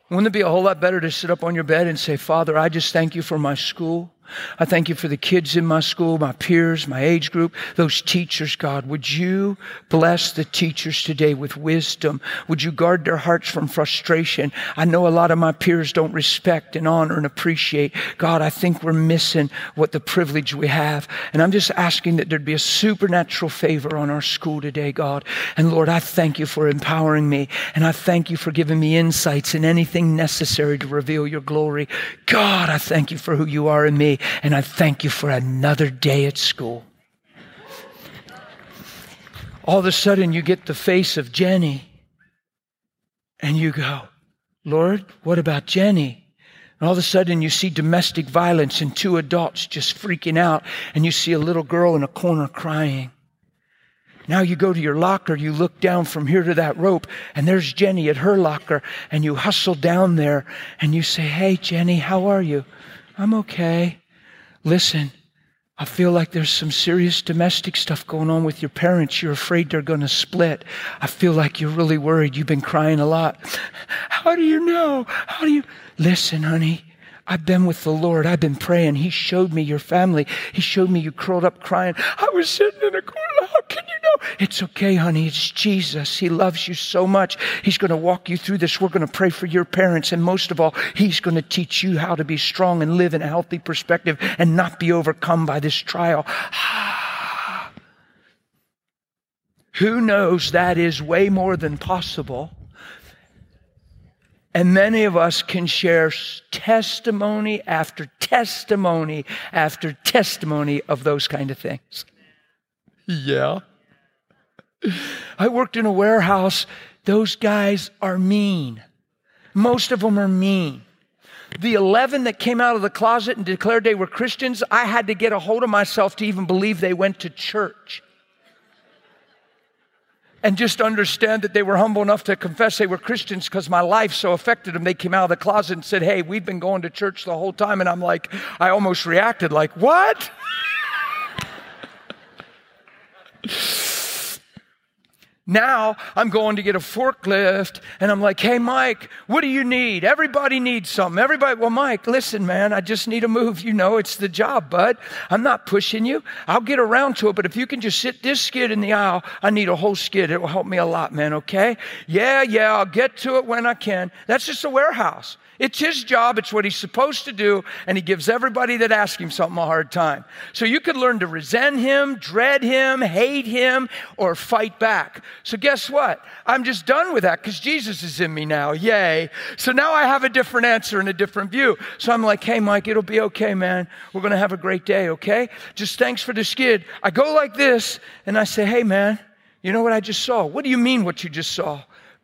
Wouldn't it be a whole lot better to sit up on your bed and say, Father, I just thank you for my school. I thank you for the kids in my school, my peers, my age group, those teachers, God. Would you bless the teachers today with wisdom? Would you guard their hearts from frustration? I know a lot of my peers don't respect and honor and appreciate. God, I think we're missing what the privilege we have. And I'm just asking that there'd be a supernatural favor on our school today, God. And Lord, I thank you for empowering me. And I thank you for giving me insights and anything necessary to reveal your glory. God, I thank you for who you are in me and I thank you for another day at school. All of a sudden, you get the face of Jenny, and you go, Lord, what about Jenny? And all of a sudden, you see domestic violence and two adults just freaking out, and you see a little girl in a corner crying. Now you go to your locker, you look down from here to that rope, and there's Jenny at her locker, and you hustle down there and you say, Hey, Jenny, how are you? I'm okay. Listen, I feel like there's some serious domestic stuff going on with your parents. You're afraid they're going to split. I feel like you're really worried. You've been crying a lot. How do you know? How do you? Listen, honey, I've been with the Lord. I've been praying. He showed me your family. He showed me you curled up crying. I was sitting in a corner. How can you know? It's okay, honey. It's Jesus. He loves you so much. He's going to walk you through this. We're going to pray for your parents. And most of all, He's going to teach you how to be strong and live in a healthy perspective and not be overcome by this trial. Who knows that is way more than possible and many of us can share testimony after testimony after testimony of those kind of things. Yeah. I worked in a warehouse. Those guys are mean. Most of them are mean. The 11 that came out of the closet and declared they were Christians, I had to get a hold of myself to even believe they went to church and just understand that they were humble enough to confess they were Christians because my life so affected them. They came out of the closet and said, Hey, we've been going to church the whole time. And I'm like, I almost reacted like, What? Now I'm going to get a forklift and I'm like, hey, Mike, what do you need? Everybody needs something. Everybody, well, Mike, listen, man, I just need a move. You know, it's the job, bud. I'm not pushing you. I'll get around to it, but if you can just sit this skid in the aisle, I need a whole skid. It will help me a lot, man, okay? Yeah, yeah, I'll get to it when I can. That's just a warehouse. It's his job, it's what he's supposed to do, and he gives everybody that asks him something a hard time. So you could learn to resent him, dread him, hate him, or fight back. So guess what? I'm just done with that because Jesus is in me now. Yay. So now I have a different answer and a different view. So I'm like, hey, Mike, it'll be okay, man. We're going to have a great day, okay? Just thanks for the skid. I go like this, and I say, hey, man, you know what I just saw? What do you mean what you just saw?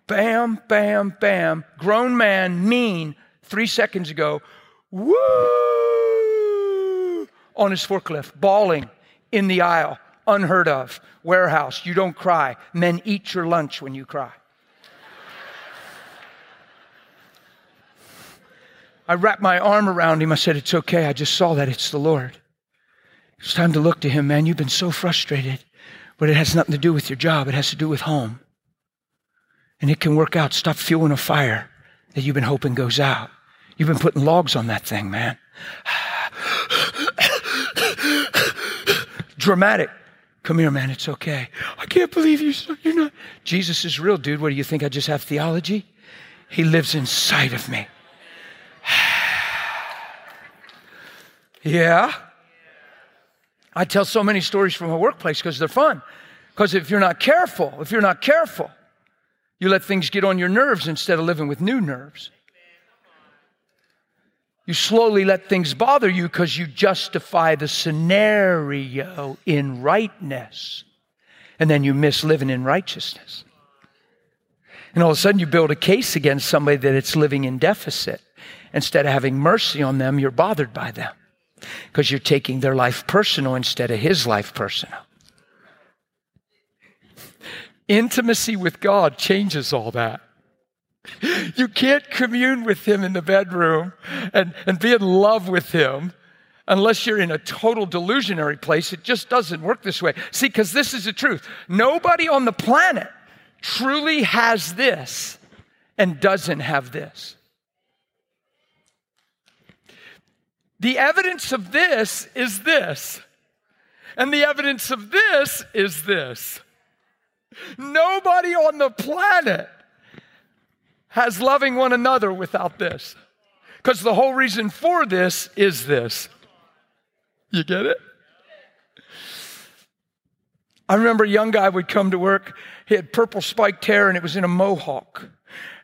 Bam, bam, bam. Grown man, mean, three seconds ago, woo, on his forklift, bawling in the aisle, unheard of. Warehouse, you don't cry. Men eat your lunch when you cry. I wrapped my arm around him. I said, It's okay. I just saw that. It's the Lord. It's time to look to him, man. You've been so frustrated, but it has nothing to do with your job, it has to do with home. And it can work out. Stop fueling a fire that you've been hoping goes out. You've been putting logs on that thing, man. Dramatic. Come here, man. It's okay. I can't believe you. You're not. Jesus is real, dude. What do you think? I just have theology? He lives inside of me. yeah. I tell so many stories from my workplace because they're fun. Because if you're not careful, if you're not careful, you let things get on your nerves instead of living with new nerves. You slowly let things bother you because you justify the scenario in rightness. And then you miss living in righteousness. And all of a sudden you build a case against somebody that it's living in deficit. Instead of having mercy on them, you're bothered by them because you're taking their life personal instead of his life personal. Intimacy with God changes all that. You can't commune with Him in the bedroom and, and be in love with Him unless you're in a total delusionary place. It just doesn't work this way. See, because this is the truth. Nobody on the planet truly has this and doesn't have this. The evidence of this is this. And the evidence of this is this. Nobody on the planet has loving one another without this. Because the whole reason for this is this. You get it? I remember a young guy would come to work. He had purple spiked hair and it was in a mohawk.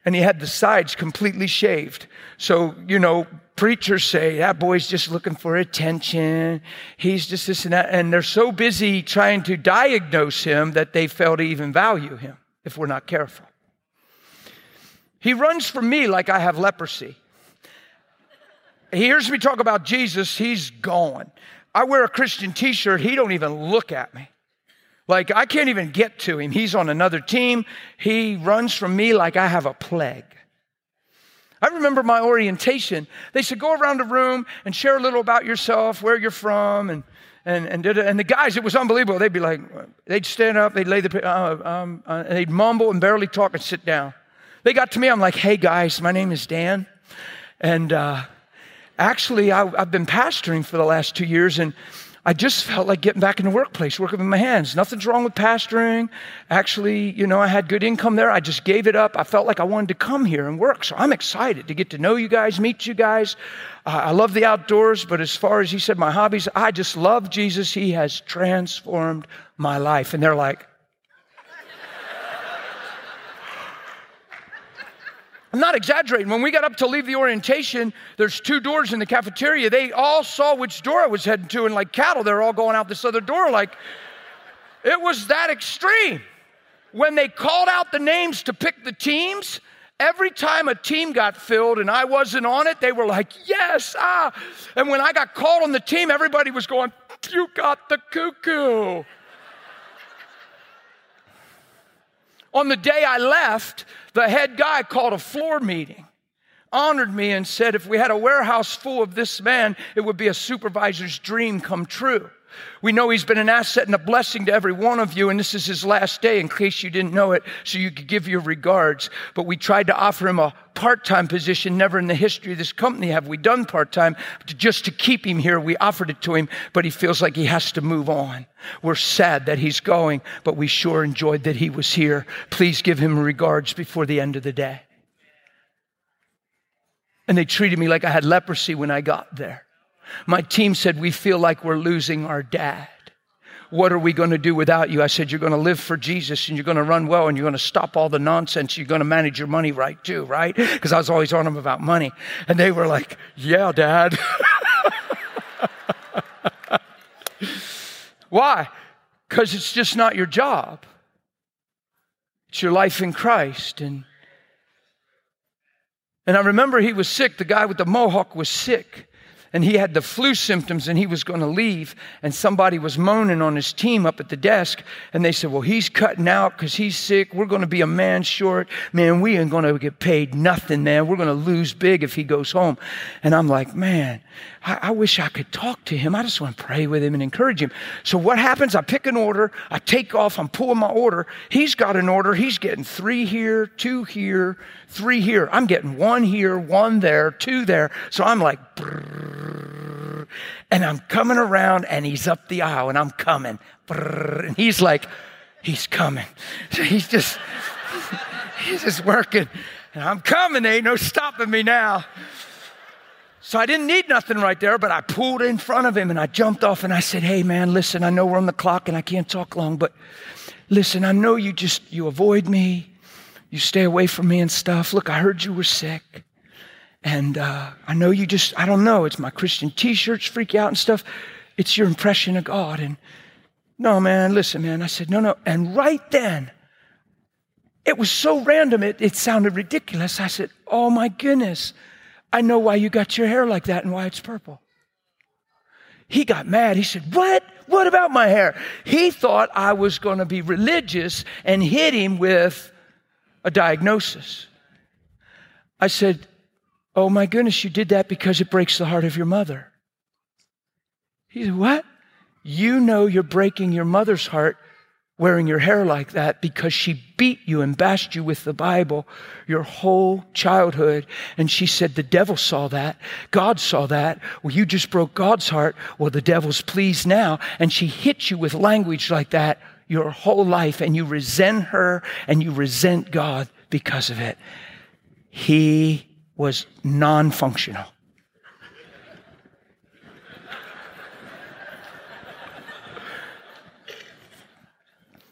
And he had the sides completely shaved. So, you know, preachers say, that boy's just looking for attention. He's just this and that. And they're so busy trying to diagnose him that they fail to even value him if we're not careful. He runs from me like I have leprosy. He hears me talk about Jesus, he's gone. I wear a Christian t shirt, he don't even look at me. Like I can't even get to him. He's on another team. He runs from me like I have a plague. I remember my orientation. They said, go around the room and share a little about yourself, where you're from, and and and, and the guys, it was unbelievable. They'd be like, they'd stand up, they'd lay the, uh, um, uh, they'd mumble and barely talk and sit down. They got to me, I'm like, hey guys, my name is Dan, and uh, actually I, I've been pastoring for the last two years, and I just felt like getting back in the workplace, working with my hands. Nothing's wrong with pastoring. Actually, you know, I had good income there. I just gave it up. I felt like I wanted to come here and work. So I'm excited to get to know you guys, meet you guys. Uh, I love the outdoors, but as far as he said, my hobbies, I just love Jesus. He has transformed my life. And they're like, I'm not exaggerating. When we got up to leave the orientation, there's two doors in the cafeteria. They all saw which door I was heading to, and like cattle, they're all going out this other door. Like, it was that extreme. When they called out the names to pick the teams, every time a team got filled and I wasn't on it, they were like, yes, ah. And when I got called on the team, everybody was going, you got the cuckoo. On the day I left, the head guy called a floor meeting, honored me, and said if we had a warehouse full of this man, it would be a supervisor's dream come true. We know he's been an asset and a blessing to every one of you, and this is his last day, in case you didn't know it, so you could give your regards. But we tried to offer him a part time position. Never in the history of this company have we done part time. Just to keep him here, we offered it to him, but he feels like he has to move on. We're sad that he's going, but we sure enjoyed that he was here. Please give him regards before the end of the day. And they treated me like I had leprosy when I got there. My team said, We feel like we're losing our dad. What are we going to do without you? I said, You're going to live for Jesus and you're going to run well and you're going to stop all the nonsense. You're going to manage your money right too, right? Because I was always on them about money. And they were like, Yeah, dad. Why? Because it's just not your job. It's your life in Christ. And, and I remember he was sick. The guy with the mohawk was sick and he had the flu symptoms and he was going to leave. And somebody was moaning on his team up at the desk. And they said well he's cutting out because he's sick. We're going to be a man short. Man we ain't going to get paid nothing man. We're going to lose big if he goes home. And i'm like man I, I wish i could talk to him. I just want to pray with him and encourage him. So what happens? I pick an order. I take off. I'm pulling my order. He's got an order. He's getting three here two here three here. I'm getting one here one there two there. So i'm like brrr, and I'm coming around and he's up the aisle and I'm coming. And he's like, he's coming. So he's just, he's just working. And I'm coming. There ain't no stopping me now. So I didn't need nothing right there, but I pulled in front of him and I jumped off and I said, Hey man, listen, I know we're on the clock and I can't talk long, but listen, I know you just, you avoid me. You stay away from me and stuff. Look, I heard you were sick. And uh, I know you just, I don't know, it's my Christian t shirts freak out and stuff. It's your impression of God. And no, man, listen, man. I said, no, no. And right then, it was so random, it, it sounded ridiculous. I said, oh my goodness, I know why you got your hair like that and why it's purple. He got mad. He said, What? What about my hair? He thought I was going to be religious and hit him with a diagnosis. I said, Oh my goodness, you did that because it breaks the heart of your mother. He said, What? You know you're breaking your mother's heart wearing your hair like that because she beat you and bashed you with the Bible your whole childhood. And she said, The devil saw that. God saw that. Well, you just broke God's heart. Well, the devil's pleased now. And she hit you with language like that your whole life. And you resent her and you resent God because of it. He was non functional.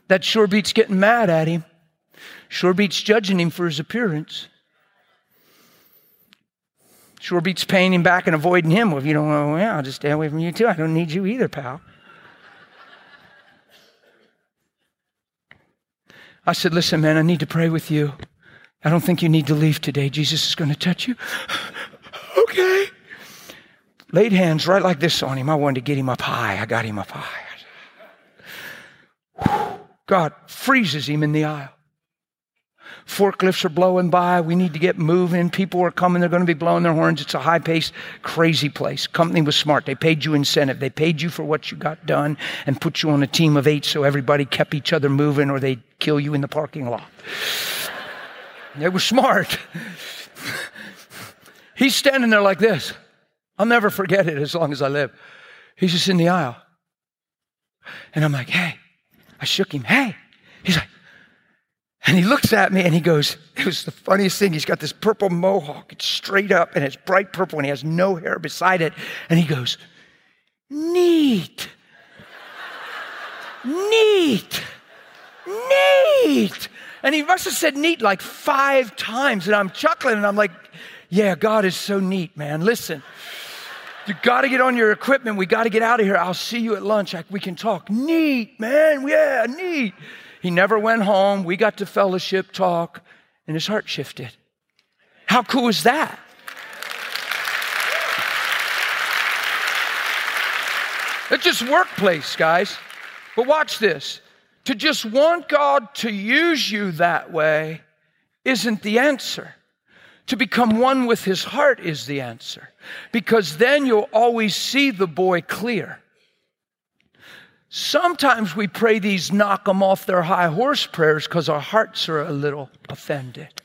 That sure beats getting mad at him. Sure beats judging him for his appearance. Sure beats paying him back and avoiding him. Well, if you don't want, well, I'll just stay away from you too. I don't need you either, pal. I said, Listen, man, I need to pray with you. I don't think you need to leave today. Jesus is going to touch you. okay. Laid hands right like this on him. I wanted to get him up high. I got him up high. God freezes him in the aisle. Forklifts are blowing by. We need to get moving. People are coming. They're going to be blowing their horns. It's a high paced, crazy place. Company was smart. They paid you incentive. They paid you for what you got done and put you on a team of eight so everybody kept each other moving or they'd kill you in the parking lot. they were smart. He's standing there like this. I'll never forget it as long as I live. He's just in the aisle. And I'm like, hey, I shook him. Hey. He's like, and he looks at me and he goes, it was the funniest thing. He's got this purple mohawk. It's straight up and it's bright purple and he has no hair beside it. And he goes, neat. neat. Neat. And he must have said neat like five times. And I'm chuckling and I'm like, yeah, God is so neat, man. Listen. You got to get on your equipment. We got to get out of here. I'll see you at lunch. we can talk. Neat, man. Yeah, neat. He never went home. We got to fellowship, talk, and his heart shifted. How cool is that? It's just workplace, guys. But watch this. To just want God to use you that way isn't the answer. To become one with his heart is the answer, because then you'll always see the boy clear. Sometimes we pray these knock them off their high horse prayers because our hearts are a little offended.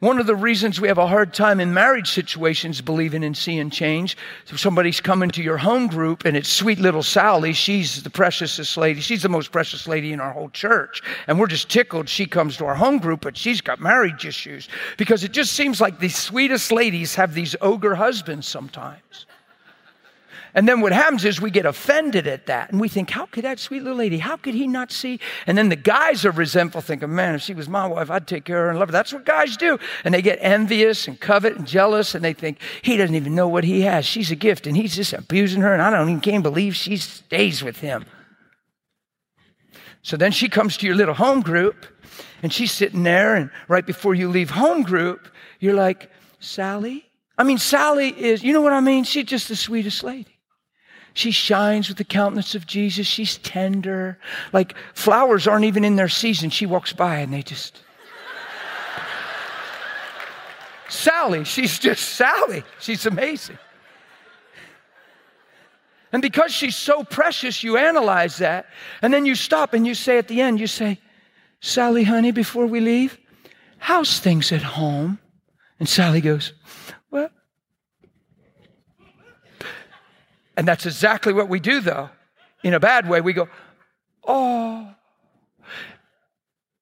One of the reasons we have a hard time in marriage situations believing in seeing change, so somebody's coming to your home group and it's sweet little Sally. She's the preciousest lady. She's the most precious lady in our whole church. And we're just tickled she comes to our home group, but she's got marriage issues because it just seems like the sweetest ladies have these ogre husbands sometimes. And then what happens is we get offended at that. And we think, how could that sweet little lady, how could he not see? And then the guys are resentful, thinking, man, if she was my wife, I'd take care of her and love her. That's what guys do. And they get envious and covet and jealous. And they think, he doesn't even know what he has. She's a gift. And he's just abusing her. And I don't even can't believe she stays with him. So then she comes to your little home group. And she's sitting there. And right before you leave home group, you're like, Sally? I mean, Sally is, you know what I mean? She's just the sweetest lady. She shines with the countenance of Jesus. She's tender. Like flowers aren't even in their season. She walks by and they just. Sally, she's just Sally. She's amazing. And because she's so precious, you analyze that. And then you stop and you say at the end, you say, Sally, honey, before we leave, how's things at home? And Sally goes, Well, And that's exactly what we do, though. In a bad way, we go, oh.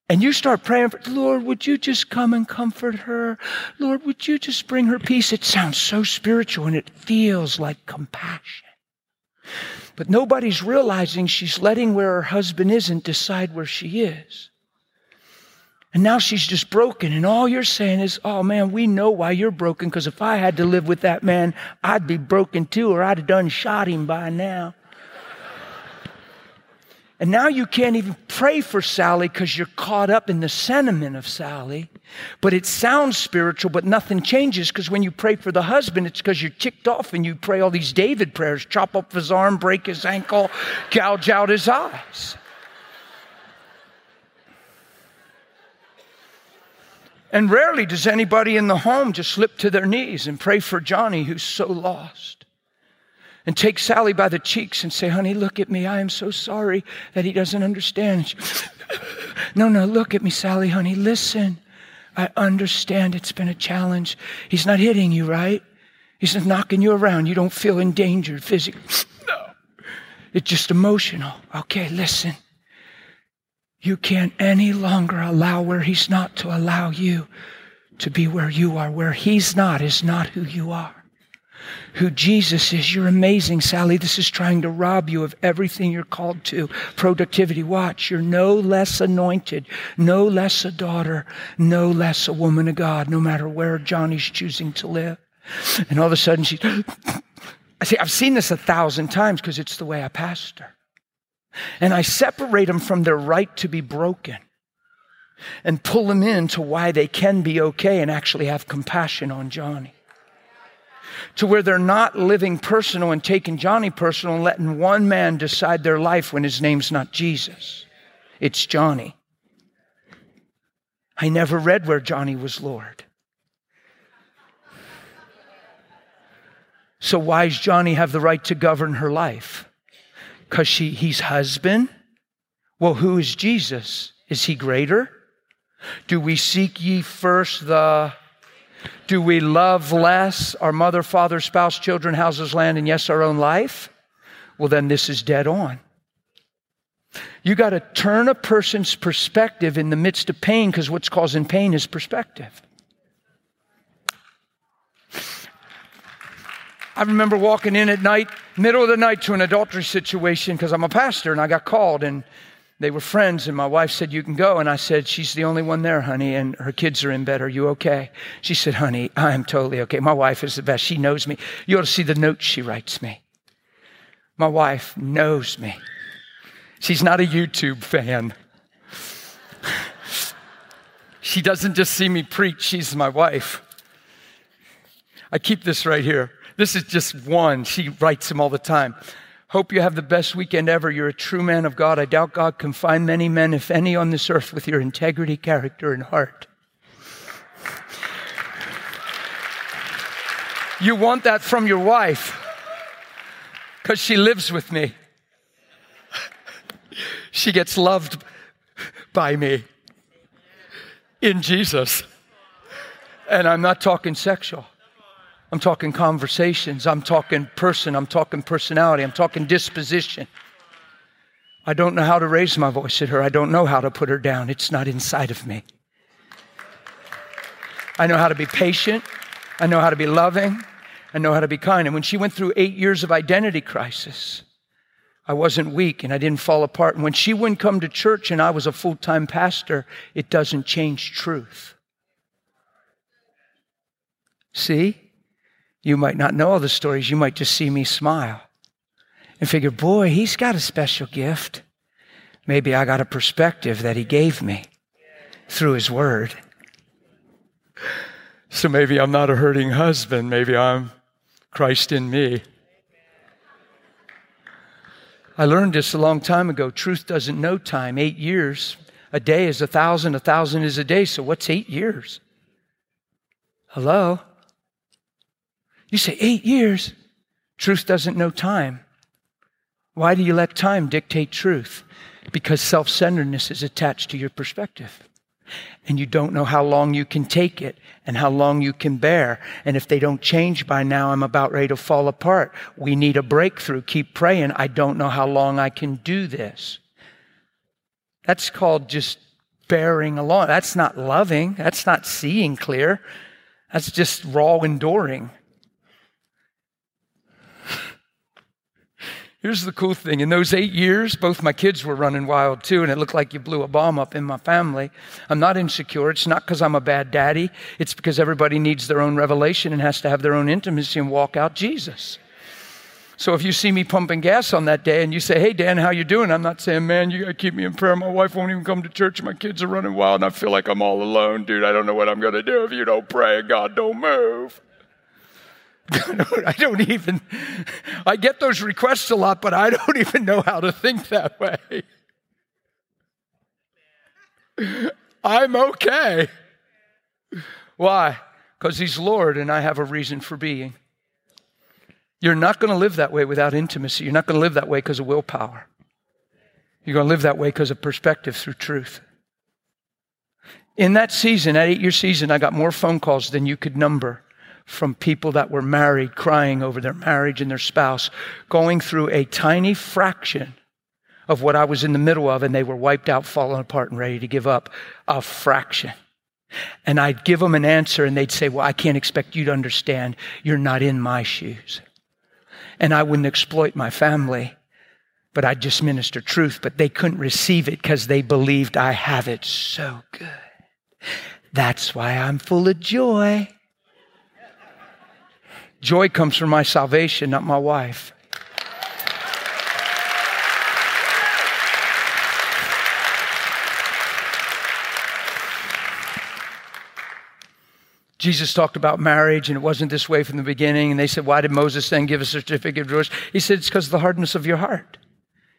And you start praying for, Lord, would you just come and comfort her? Lord, would you just bring her peace? It sounds so spiritual and it feels like compassion. But nobody's realizing she's letting where her husband isn't decide where she is. And now she's just broken. And all you're saying is, oh man, we know why you're broken. Because if I had to live with that man, I'd be broken too, or I'd have done shot him by now. and now you can't even pray for Sally because you're caught up in the sentiment of Sally. But it sounds spiritual, but nothing changes because when you pray for the husband, it's because you're ticked off and you pray all these David prayers chop up his arm, break his ankle, gouge out his eyes. And rarely does anybody in the home just slip to their knees and pray for Johnny who's so lost. and take Sally by the cheeks and say, Honey, look at me. I am so sorry that he doesn't understand. no, no, look at me, Sally, honey. Listen. I understand it's been a challenge. He's not hitting you, right? He's not knocking you around. You don't feel endangered physically. No. It's just emotional. Okay, listen. You can't any longer allow where He's not to allow you to be where you are. Where He's not is not who you are who Jesus is. You're amazing, Sally. This is trying to rob you of everything you're called to. Productivity. Watch. You're no less anointed, no less a daughter, no less a woman of God, no matter where Johnny's choosing to live. And all of a sudden she, I see, I've seen this a thousand times because it's the way I pastor. And I separate them from their right to be broken and pull them into why they can be okay and actually have compassion on Johnny to where they're not living personal and taking Johnny personal and letting one man decide their life when his name's not Jesus. It's Johnny. I never read where Johnny was Lord. So why does Johnny have the right to govern her life? Because she he's husband? Well, who is Jesus? Is he greater? Do we seek ye first the do we love less our mother, father, spouse, children, houses, land, and yes, our own life? Well, then this is dead on. You got to turn a person's perspective in the midst of pain because what's causing pain is perspective. I remember walking in at night, middle of the night, to an adultery situation because I'm a pastor and I got called and they were friends, and my wife said, You can go. And I said, She's the only one there, honey, and her kids are in bed. Are you okay? She said, Honey, I'm totally okay. My wife is the best. She knows me. You ought to see the notes she writes me. My wife knows me. She's not a YouTube fan. she doesn't just see me preach, she's my wife. I keep this right here. This is just one. She writes him all the time. Hope you have the best weekend ever. You're a true man of God. I doubt God can find many men, if any, on this earth with your integrity, character, and heart. You want that from your wife because she lives with me. She gets loved by me in Jesus. And I'm not talking sexual. I'm talking conversations. I'm talking person. I'm talking personality. I'm talking disposition. I don't know how to raise my voice at her. I don't know how to put her down. It's not inside of me. I know how to be patient. I know how to be loving. I know how to be kind. And when she went through eight years of identity crisis, I wasn't weak and I didn't fall apart. And when she wouldn't come to church and I was a full time pastor, it doesn't change truth. See? You might not know all the stories. You might just see me smile and figure, boy, he's got a special gift. Maybe I got a perspective that he gave me through his word. So maybe I'm not a hurting husband. Maybe I'm Christ in me. I learned this a long time ago. Truth doesn't know time. Eight years. A day is a thousand, a thousand is a day. So what's eight years? Hello? You say, eight years? Truth doesn't know time. Why do you let time dictate truth? Because self centeredness is attached to your perspective. And you don't know how long you can take it and how long you can bear. And if they don't change by now, I'm about ready to fall apart. We need a breakthrough. Keep praying. I don't know how long I can do this. That's called just bearing along. That's not loving. That's not seeing clear. That's just raw enduring. Here's the cool thing. In those eight years, both my kids were running wild too, and it looked like you blew a bomb up in my family. I'm not insecure. It's not because I'm a bad daddy. It's because everybody needs their own revelation and has to have their own intimacy and walk out Jesus. So if you see me pumping gas on that day and you say, "Hey Dan, how you doing?" I'm not saying, "Man, you got to keep me in prayer. My wife won't even come to church. My kids are running wild, and I feel like I'm all alone, dude. I don't know what I'm going to do if you don't pray and God don't move." I don't even, I get those requests a lot, but I don't even know how to think that way. I'm okay. Why? Because He's Lord and I have a reason for being. You're not going to live that way without intimacy. You're not going to live that way because of willpower. You're going to live that way because of perspective through truth. In that season, that eight year season, I got more phone calls than you could number from people that were married, crying over their marriage and their spouse, going through a tiny fraction of what I was in the middle of, and they were wiped out, falling apart, and ready to give up. A fraction. And I'd give them an answer, and they'd say, Well, I can't expect you to understand. You're not in my shoes. And I wouldn't exploit my family, but I'd just minister truth. But they couldn't receive it because they believed I have it so good. That's why I'm full of joy. Joy comes from my salvation, not my wife. Jesus talked about marriage and it wasn't this way from the beginning. And they said, Why did Moses then give a certificate of divorce? He said, It's because of the hardness of your heart.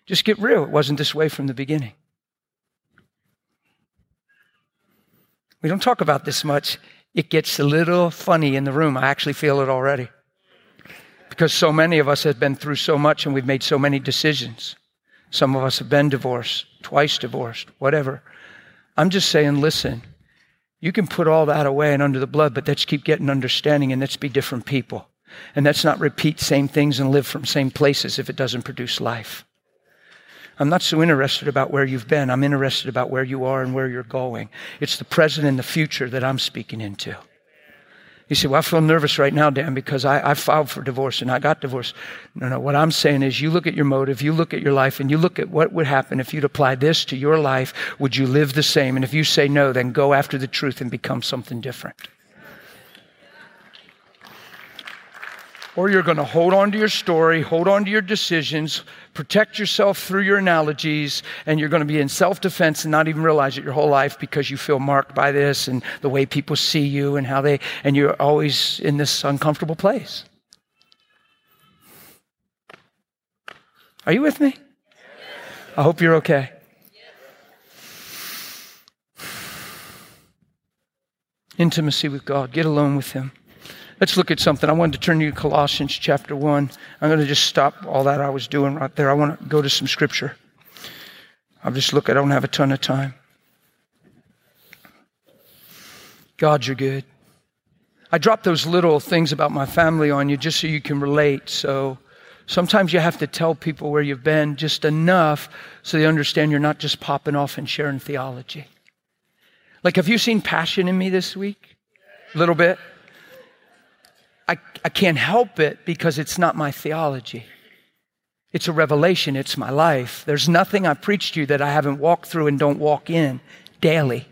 Just get real. It wasn't this way from the beginning. We don't talk about this much. It gets a little funny in the room. I actually feel it already. Because so many of us have been through so much and we've made so many decisions. Some of us have been divorced, twice divorced, whatever. I'm just saying, listen, you can put all that away and under the blood, but let's keep getting understanding and let's be different people. And let's not repeat same things and live from same places if it doesn't produce life. I'm not so interested about where you've been. I'm interested about where you are and where you're going. It's the present and the future that I'm speaking into. You say, well, I feel nervous right now, Dan, because I, I filed for divorce and I got divorced. No, no. What I'm saying is you look at your motive, you look at your life, and you look at what would happen if you'd apply this to your life. Would you live the same? And if you say no, then go after the truth and become something different. Or you're going to hold on to your story, hold on to your decisions, protect yourself through your analogies, and you're going to be in self defense and not even realize it your whole life because you feel marked by this and the way people see you and how they, and you're always in this uncomfortable place. Are you with me? I hope you're okay. Intimacy with God, get alone with Him. Let's look at something. I wanted to turn you to Colossians chapter 1. I'm going to just stop all that I was doing right there. I want to go to some scripture. I'll just look, I don't have a ton of time. God, you're good. I drop those little things about my family on you just so you can relate. So sometimes you have to tell people where you've been just enough so they understand you're not just popping off and sharing theology. Like, have you seen passion in me this week? A little bit? I, can't help it because it's not my theology. It's a revelation, it's my life. There's nothing I preach to you that I haven't walked through and don't walk in daily.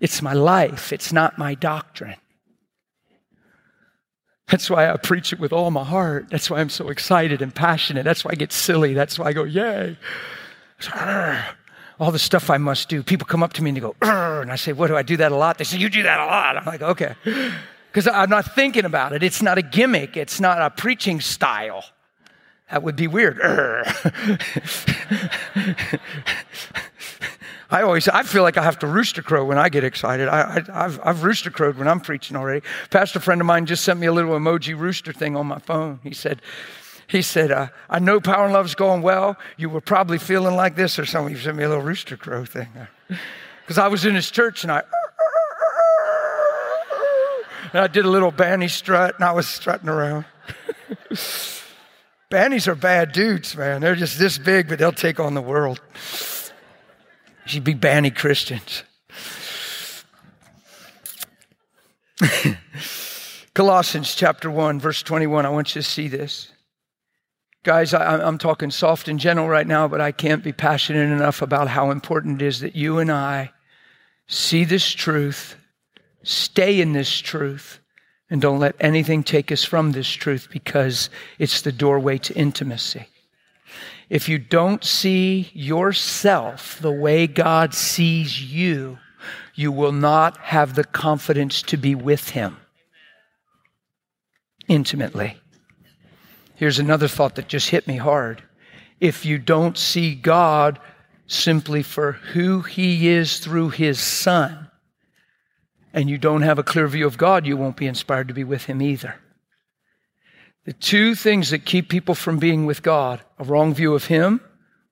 It's my life, it's not my doctrine. That's why I preach it with all my heart. That's why I'm so excited and passionate. That's why I get silly. That's why I go, yay. All the stuff I must do. People come up to me and they go, and I say, what do I do that a lot? They say, you do that a lot. I'm like, okay because I'm not thinking about it. It's not a gimmick, it's not a preaching style. That would be weird. I always, I feel like I have to rooster crow when I get excited. I, have I've rooster crowed when I'm preaching already. Pastor friend of mine just sent me a little emoji rooster thing on my phone. He said, he said, uh, I know Power and Love's going well. You were probably feeling like this or something. He sent me a little rooster crow thing. Because I was in his church and I, and I did a little banny strut and I was strutting around. Bannies are bad dudes, man. They're just this big, but they'll take on the world. You'd be banny Christians. Colossians chapter 1, verse 21. I want you to see this. Guys, I, am talking soft and gentle right now, but I can't be passionate enough about how important it is that you and I see this truth Stay in this truth and don't let anything take us from this truth because it's the doorway to intimacy. If you don't see yourself the way God sees you, you will not have the confidence to be with Him intimately. Here's another thought that just hit me hard. If you don't see God simply for who He is through His Son, and you don't have a clear view of God, you won't be inspired to be with Him either. The two things that keep people from being with God a wrong view of Him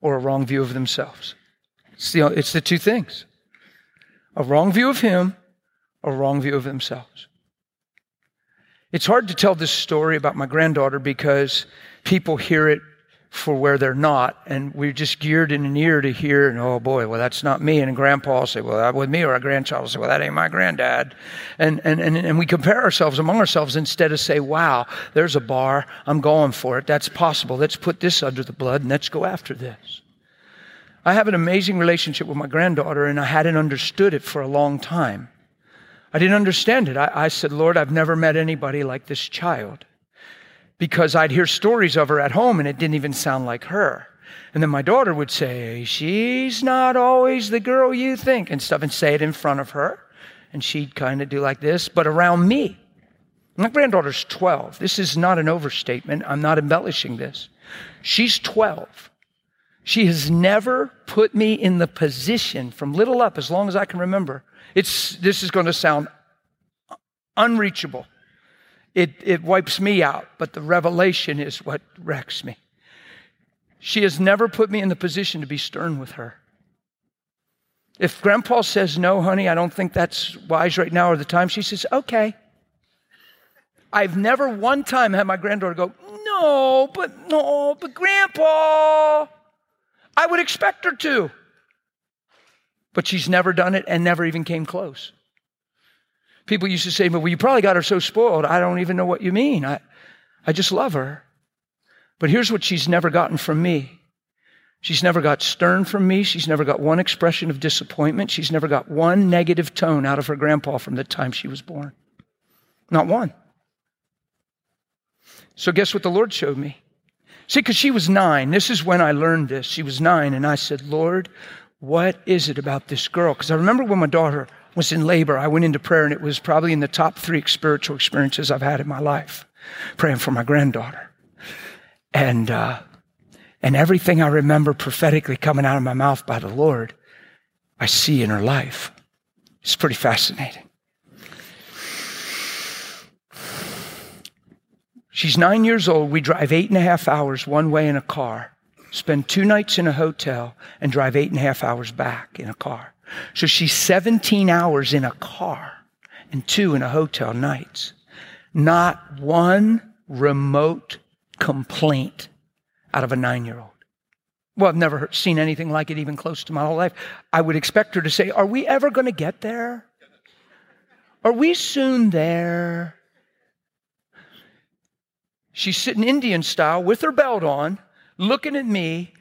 or a wrong view of themselves. It's the, it's the two things a wrong view of Him, a wrong view of themselves. It's hard to tell this story about my granddaughter because people hear it for where they're not. And we're just geared in an ear to hear, and oh boy, well, that's not me. And grandpa will say, well, that with me, or a grandchild will say, well, that ain't my granddad. And, and, and, and we compare ourselves among ourselves instead of say, wow, there's a bar. I'm going for it. That's possible. Let's put this under the blood and let's go after this. I have an amazing relationship with my granddaughter, and I hadn't understood it for a long time. I didn't understand it. I, I said, Lord, I've never met anybody like this child because I'd hear stories of her at home and it didn't even sound like her. And then my daughter would say, She's not always the girl you think, and stuff, and say it in front of her. And she'd kind of do like this, but around me. My granddaughter's 12. This is not an overstatement. I'm not embellishing this. She's 12. She has never put me in the position from little up, as long as I can remember. It's, this is going to sound unreachable it, it wipes me out, but the revelation is what wrecks me. She has never put me in the position to be stern with her. If grandpa says, no, honey, I don't think that's wise right now or the time, she says, okay. I've never one time had my granddaughter go, no, but no, but grandpa. I would expect her to. But she's never done it and never even came close. People used to say, well, you probably got her so spoiled. I don't even know what you mean. I, I just love her. But here's what she's never gotten from me. She's never got stern from me. She's never got one expression of disappointment. She's never got one negative tone out of her grandpa from the time she was born. Not one. So, guess what the Lord showed me? See, because she was nine. This is when I learned this. She was nine, and I said, Lord, what is it about this girl? Because I remember when my daughter was in labor, I went into prayer, and it was probably in the top three spiritual experiences I've had in my life, praying for my granddaughter. And, uh, and everything I remember prophetically coming out of my mouth by the Lord, I see in her life. It's pretty fascinating. She's nine years old. We drive eight and a half hours one way in a car, spend two nights in a hotel, and drive eight and a half hours back in a car. So she's 17 hours in a car and two in a hotel nights. Not one remote complaint out of a nine year old. Well, I've never seen anything like it even close to my whole life. I would expect her to say, Are we ever going to get there? Are we soon there? She's sitting Indian style with her belt on, looking at me,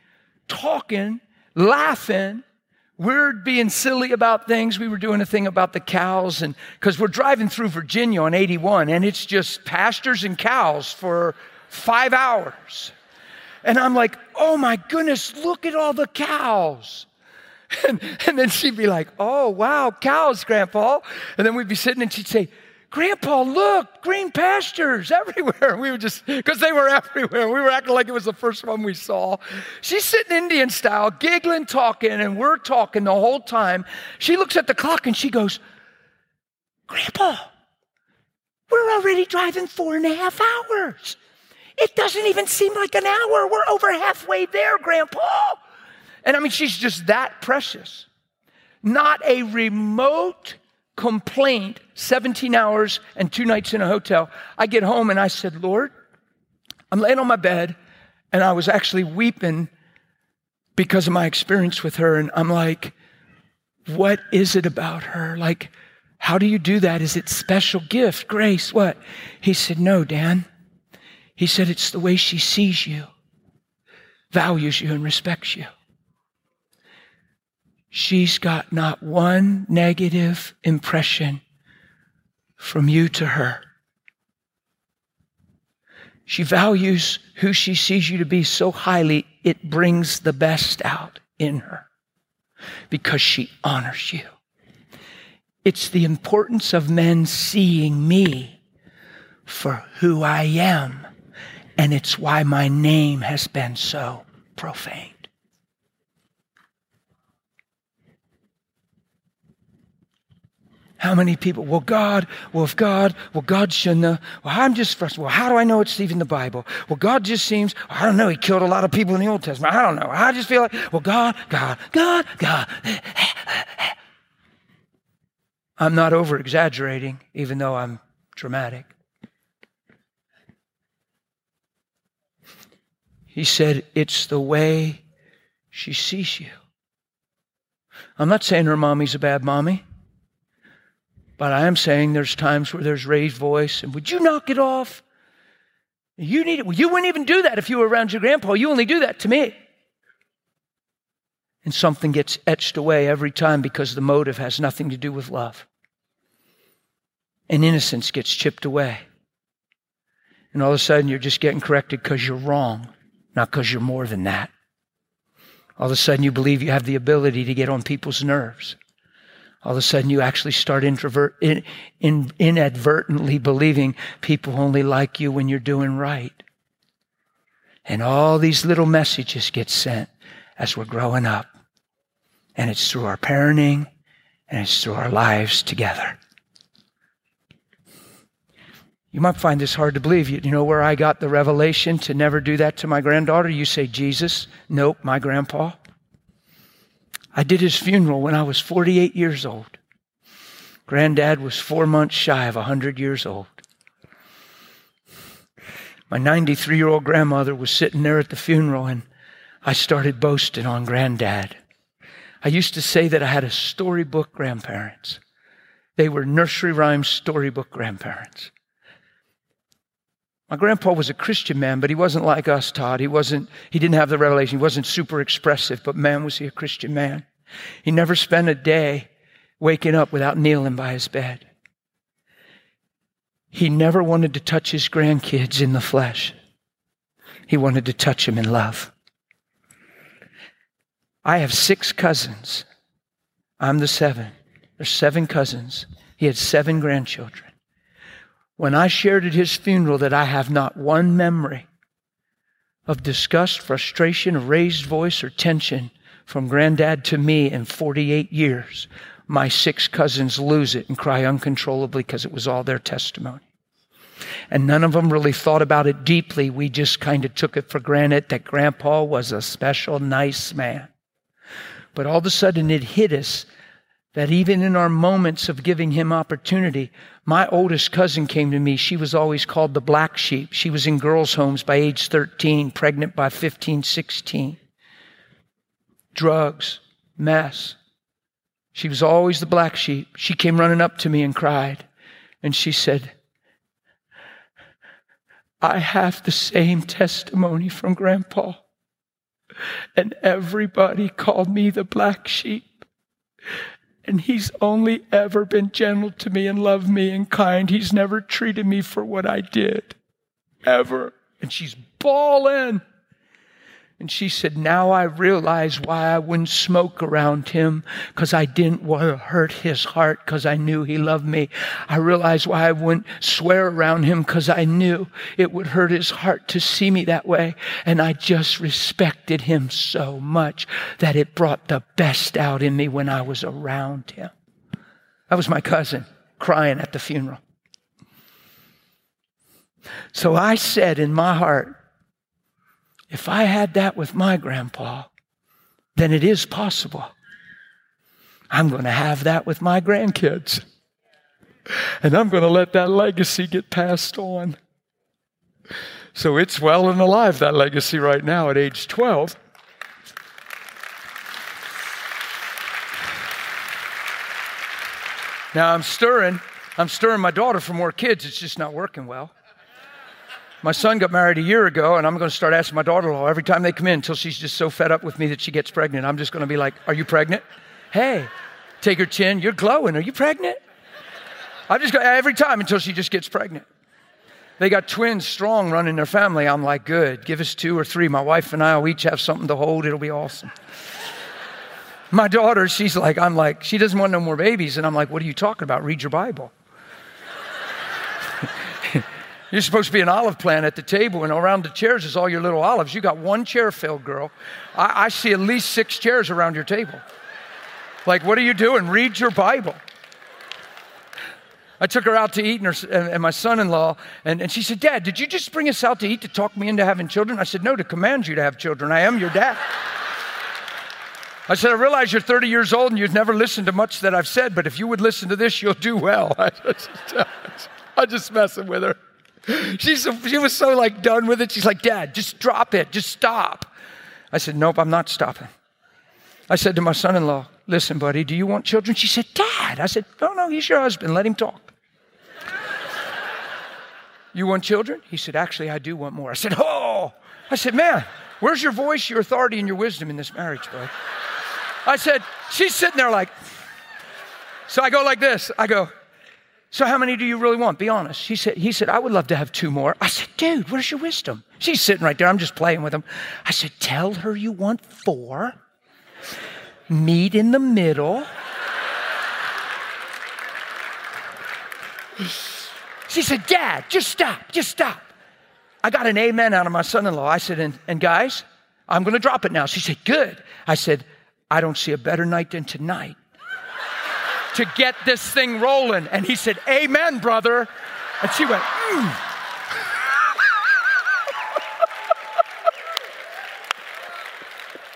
talking, laughing, we're being silly about things. We were doing a thing about the cows, and because we're driving through Virginia on 81, and it's just pastures and cows for five hours. And I'm like, oh my goodness, look at all the cows. And, and then she'd be like, oh, wow, cows, Grandpa. And then we'd be sitting and she'd say, Grandpa, look, green pastures everywhere. We were just, because they were everywhere. We were acting like it was the first one we saw. She's sitting Indian style, giggling, talking, and we're talking the whole time. She looks at the clock and she goes, Grandpa, we're already driving four and a half hours. It doesn't even seem like an hour. We're over halfway there, Grandpa. And I mean, she's just that precious. Not a remote complaint 17 hours and two nights in a hotel. I get home and I said, Lord, I'm laying on my bed and I was actually weeping because of my experience with her. And I'm like, what is it about her? Like, how do you do that? Is it special gift, grace? What? He said, no, Dan. He said, it's the way she sees you, values you, and respects you she's got not one negative impression from you to her. She values who she sees you to be so highly, it brings the best out in her because she honors you. It's the importance of men seeing me for who I am, and it's why my name has been so profane. How many people? Well, God, well, if God, well, God shouldn't have. Well, I'm just frustrated. Well, how do I know it's even the Bible? Well, God just seems, I don't know, He killed a lot of people in the Old Testament. I don't know. I just feel like, well, God, God, God, God. I'm not over exaggerating, even though I'm dramatic. He said, It's the way she sees you. I'm not saying her mommy's a bad mommy. But I am saying there's times where there's raised voice, and would you knock it off? You need it. Well, you wouldn't even do that if you were around your grandpa. You only do that to me. And something gets etched away every time because the motive has nothing to do with love. And innocence gets chipped away. And all of a sudden you're just getting corrected because you're wrong, not because you're more than that. All of a sudden you believe you have the ability to get on people's nerves all of a sudden you actually start introvert, in, in, inadvertently believing people only like you when you're doing right. And all these little messages get sent as we're growing up. And it's through our parenting and it's through our lives together. You might find this hard to believe. You, you know where I got the revelation to never do that to my granddaughter? You say, Jesus. Nope, my grandpa. I did his funeral when I was 48 years old. Granddad was four months shy of 100 years old. My 93 year old grandmother was sitting there at the funeral, and I started boasting on Granddad. I used to say that I had a storybook grandparents. They were nursery rhyme storybook grandparents. My grandpa was a Christian man, but he wasn't like us, Todd. He wasn't, he didn't have the revelation. He wasn't super expressive, but man, was he a Christian man. He never spent a day waking up without kneeling by his bed. He never wanted to touch his grandkids in the flesh. He wanted to touch them in love. I have six cousins. I'm the seven. There's seven cousins. He had seven grandchildren when I shared at his funeral that I have not one memory of disgust, frustration, raised voice, or tension from granddad to me in 48 years, my six cousins lose it and cry uncontrollably because it was all their testimony. And none of them really thought about it deeply. We just kind of took it for granted that grandpa was a special, nice man. But all of a sudden it hit us that even in our moments of giving him opportunity, my oldest cousin came to me. She was always called the black sheep. She was in girls' homes by age 13, pregnant by 15, 16. Drugs, mess. She was always the black sheep. She came running up to me and cried. And she said, I have the same testimony from Grandpa. And everybody called me the black sheep. And he's only ever been gentle to me and loved me and kind. He's never treated me for what I did. Ever. And she's bawling. And she said, Now I realize why I wouldn't smoke around him because I didn't want to hurt his heart because I knew he loved me. I realized why I wouldn't swear around him because I knew it would hurt his heart to see me that way. And I just respected him so much that it brought the best out in me when I was around him. That was my cousin crying at the funeral. So I said in my heart, if I had that with my grandpa, then it is possible. I'm going to have that with my grandkids. And I'm going to let that legacy get passed on. So it's well and alive, that legacy right now at age 12. Now I'm stirring, I'm stirring my daughter for more kids. It's just not working well. My son got married a year ago, and I'm going to start asking my daughter in law every time they come in until she's just so fed up with me that she gets pregnant. I'm just going to be like, Are you pregnant? Hey, take her chin. You're glowing. Are you pregnant? I'm just go every time until she just gets pregnant. They got twins strong running their family. I'm like, Good. Give us two or three. My wife and I will each have something to hold. It'll be awesome. My daughter, she's like, I'm like, she doesn't want no more babies. And I'm like, What are you talking about? Read your Bible. You're supposed to be an olive plant at the table, and around the chairs is all your little olives. You got one chair filled, girl. I, I see at least six chairs around your table. Like, what are you doing? Read your Bible. I took her out to eat, and, her, and my son in law, and, and she said, Dad, did you just bring us out to eat to talk me into having children? I said, No, to command you to have children. I am your dad. I said, I realize you're 30 years old and you've never listened to much that I've said, but if you would listen to this, you'll do well. I just, I just messing with her. She's, she was so like done with it. She's like, Dad, just drop it, just stop. I said, Nope, I'm not stopping. I said to my son in law, Listen, buddy, do you want children? She said, Dad. I said, No, no, he's your husband. Let him talk. you want children? He said, Actually, I do want more. I said, Oh. I said, Man, where's your voice, your authority, and your wisdom in this marriage, bud? I said, She's sitting there like, so I go like this. I go, so how many do you really want? Be honest. He said, he said, I would love to have two more. I said, dude, where's your wisdom? She's sitting right there. I'm just playing with him. I said, tell her you want four. Meet in the middle. She said, Dad, just stop, just stop. I got an amen out of my son in law. I said, and, and guys, I'm going to drop it now. She said, good. I said, I don't see a better night than tonight to get this thing rolling. And he said, Amen, brother. And she went, mm.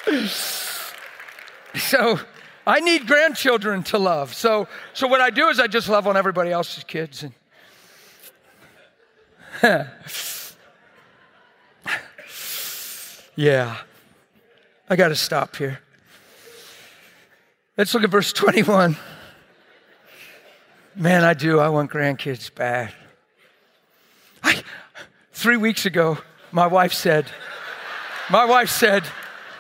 so I need grandchildren to love. So, so what I do is I just love on everybody else's kids. And yeah, I got to stop here. Let's look at verse 21. Man, I do. I want grandkids bad. I, three weeks ago, my wife said, my wife said,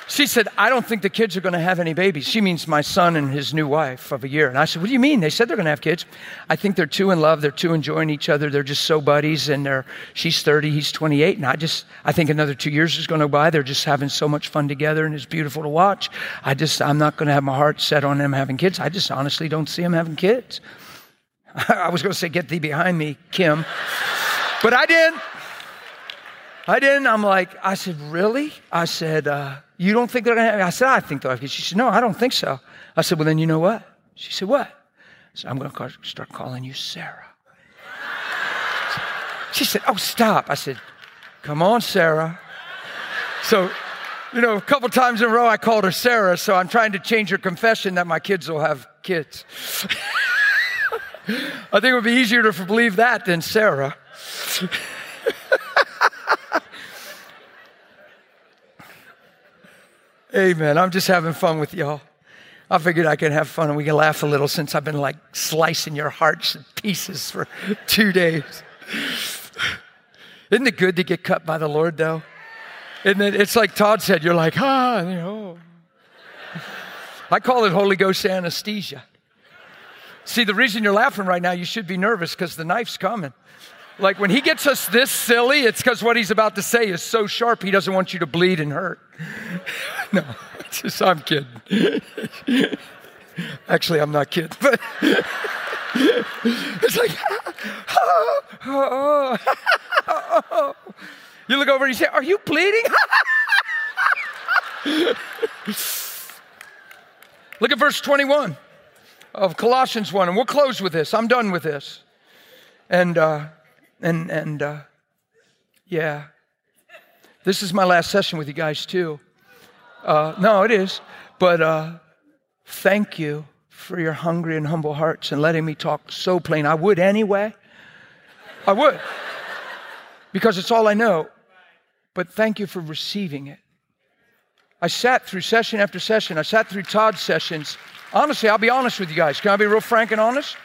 she said, I don't think the kids are going to have any babies. She means my son and his new wife of a year. And I said, What do you mean? They said they're going to have kids. I think they're too in love. They're too enjoying each other. They're just so buddies. And they're, she's 30, he's 28. And I just, I think another two years is going to go by. They're just having so much fun together and it's beautiful to watch. I just, I'm not going to have my heart set on them having kids. I just honestly don't see them having kids. I was going to say, Get thee behind me, Kim. But I didn't. I didn't. I'm like, I said, Really? I said, uh, You don't think they're going to have I said, I think they'll have kids. She said, No, I don't think so. I said, Well, then you know what? She said, What? So I'm going to start calling you Sarah. She said, Oh, stop. I said, Come on, Sarah. So, you know, a couple times in a row I called her Sarah, so I'm trying to change her confession that my kids will have kids. I think it would be easier to believe that than Sarah. Amen. I'm just having fun with y'all. I figured I could have fun and we can laugh a little since I've been like slicing your hearts in pieces for two days. Isn't it good to get cut by the Lord though? And then it's like Todd said, you're like, ah, you know. I call it Holy Ghost anesthesia. See, the reason you're laughing right now, you should be nervous because the knife's coming. Like when he gets us this silly, it's because what he's about to say is so sharp, he doesn't want you to bleed and hurt. no, just, I'm kidding. Actually, I'm not kidding, but it's like, oh, oh, oh, you look over and you say, Are you bleeding? look at verse 21 of Colossians 1, and we'll close with this. I'm done with this. And, uh, and, and, uh, yeah. This is my last session with you guys, too. Uh, no, it is. But uh, thank you for your hungry and humble hearts and letting me talk so plain. I would anyway. I would. Because it's all I know. But thank you for receiving it. I sat through session after session. I sat through Todd's sessions Honestly, I'll be honest with you guys. Can I be real frank and honest?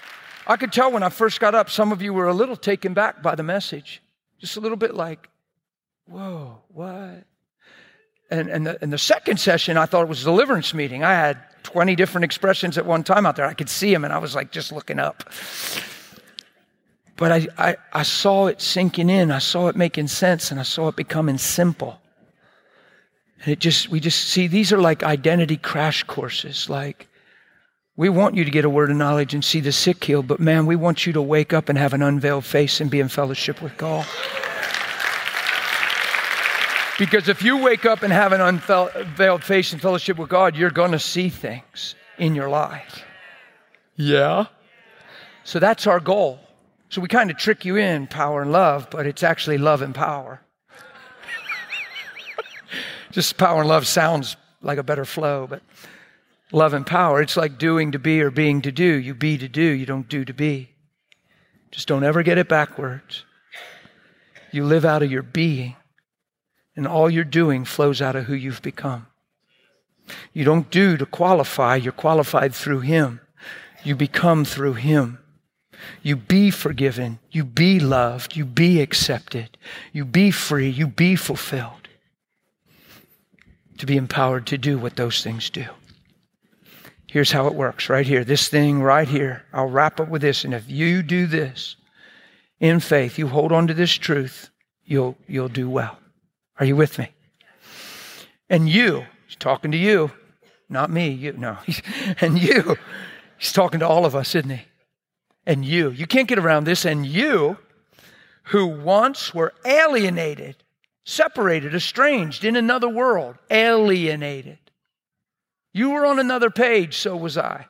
I could tell when I first got up, some of you were a little taken back by the message. Just a little bit like, whoa, what? And, and, the, and the second session, I thought it was a deliverance meeting. I had 20 different expressions at one time out there. I could see them, and I was like just looking up. But I, I, I saw it sinking in. I saw it making sense, and I saw it becoming simple. And it just, we just see these are like identity crash courses. Like, we want you to get a word of knowledge and see the sick healed, but man, we want you to wake up and have an unveiled face and be in fellowship with God. Because if you wake up and have an unveiled face and fellowship with God, you're going to see things in your life. Yeah. So that's our goal. So we kind of trick you in power and love, but it's actually love and power. Just power and love sounds like a better flow, but love and power, it's like doing to be or being to do. You be to do, you don't do to be. Just don't ever get it backwards. You live out of your being, and all you're doing flows out of who you've become. You don't do to qualify, you're qualified through Him. You become through Him. You be forgiven. You be loved. You be accepted. You be free. You be fulfilled. To be empowered to do what those things do. Here's how it works right here. This thing right here. I'll wrap up with this. And if you do this in faith, you hold on to this truth, you'll, you'll do well. Are you with me? And you, he's talking to you, not me, you, no. and you, he's talking to all of us, isn't he? and you. You can't get around this. And you, who once were alienated, separated, estranged in another world, alienated. You were on another page, so was I.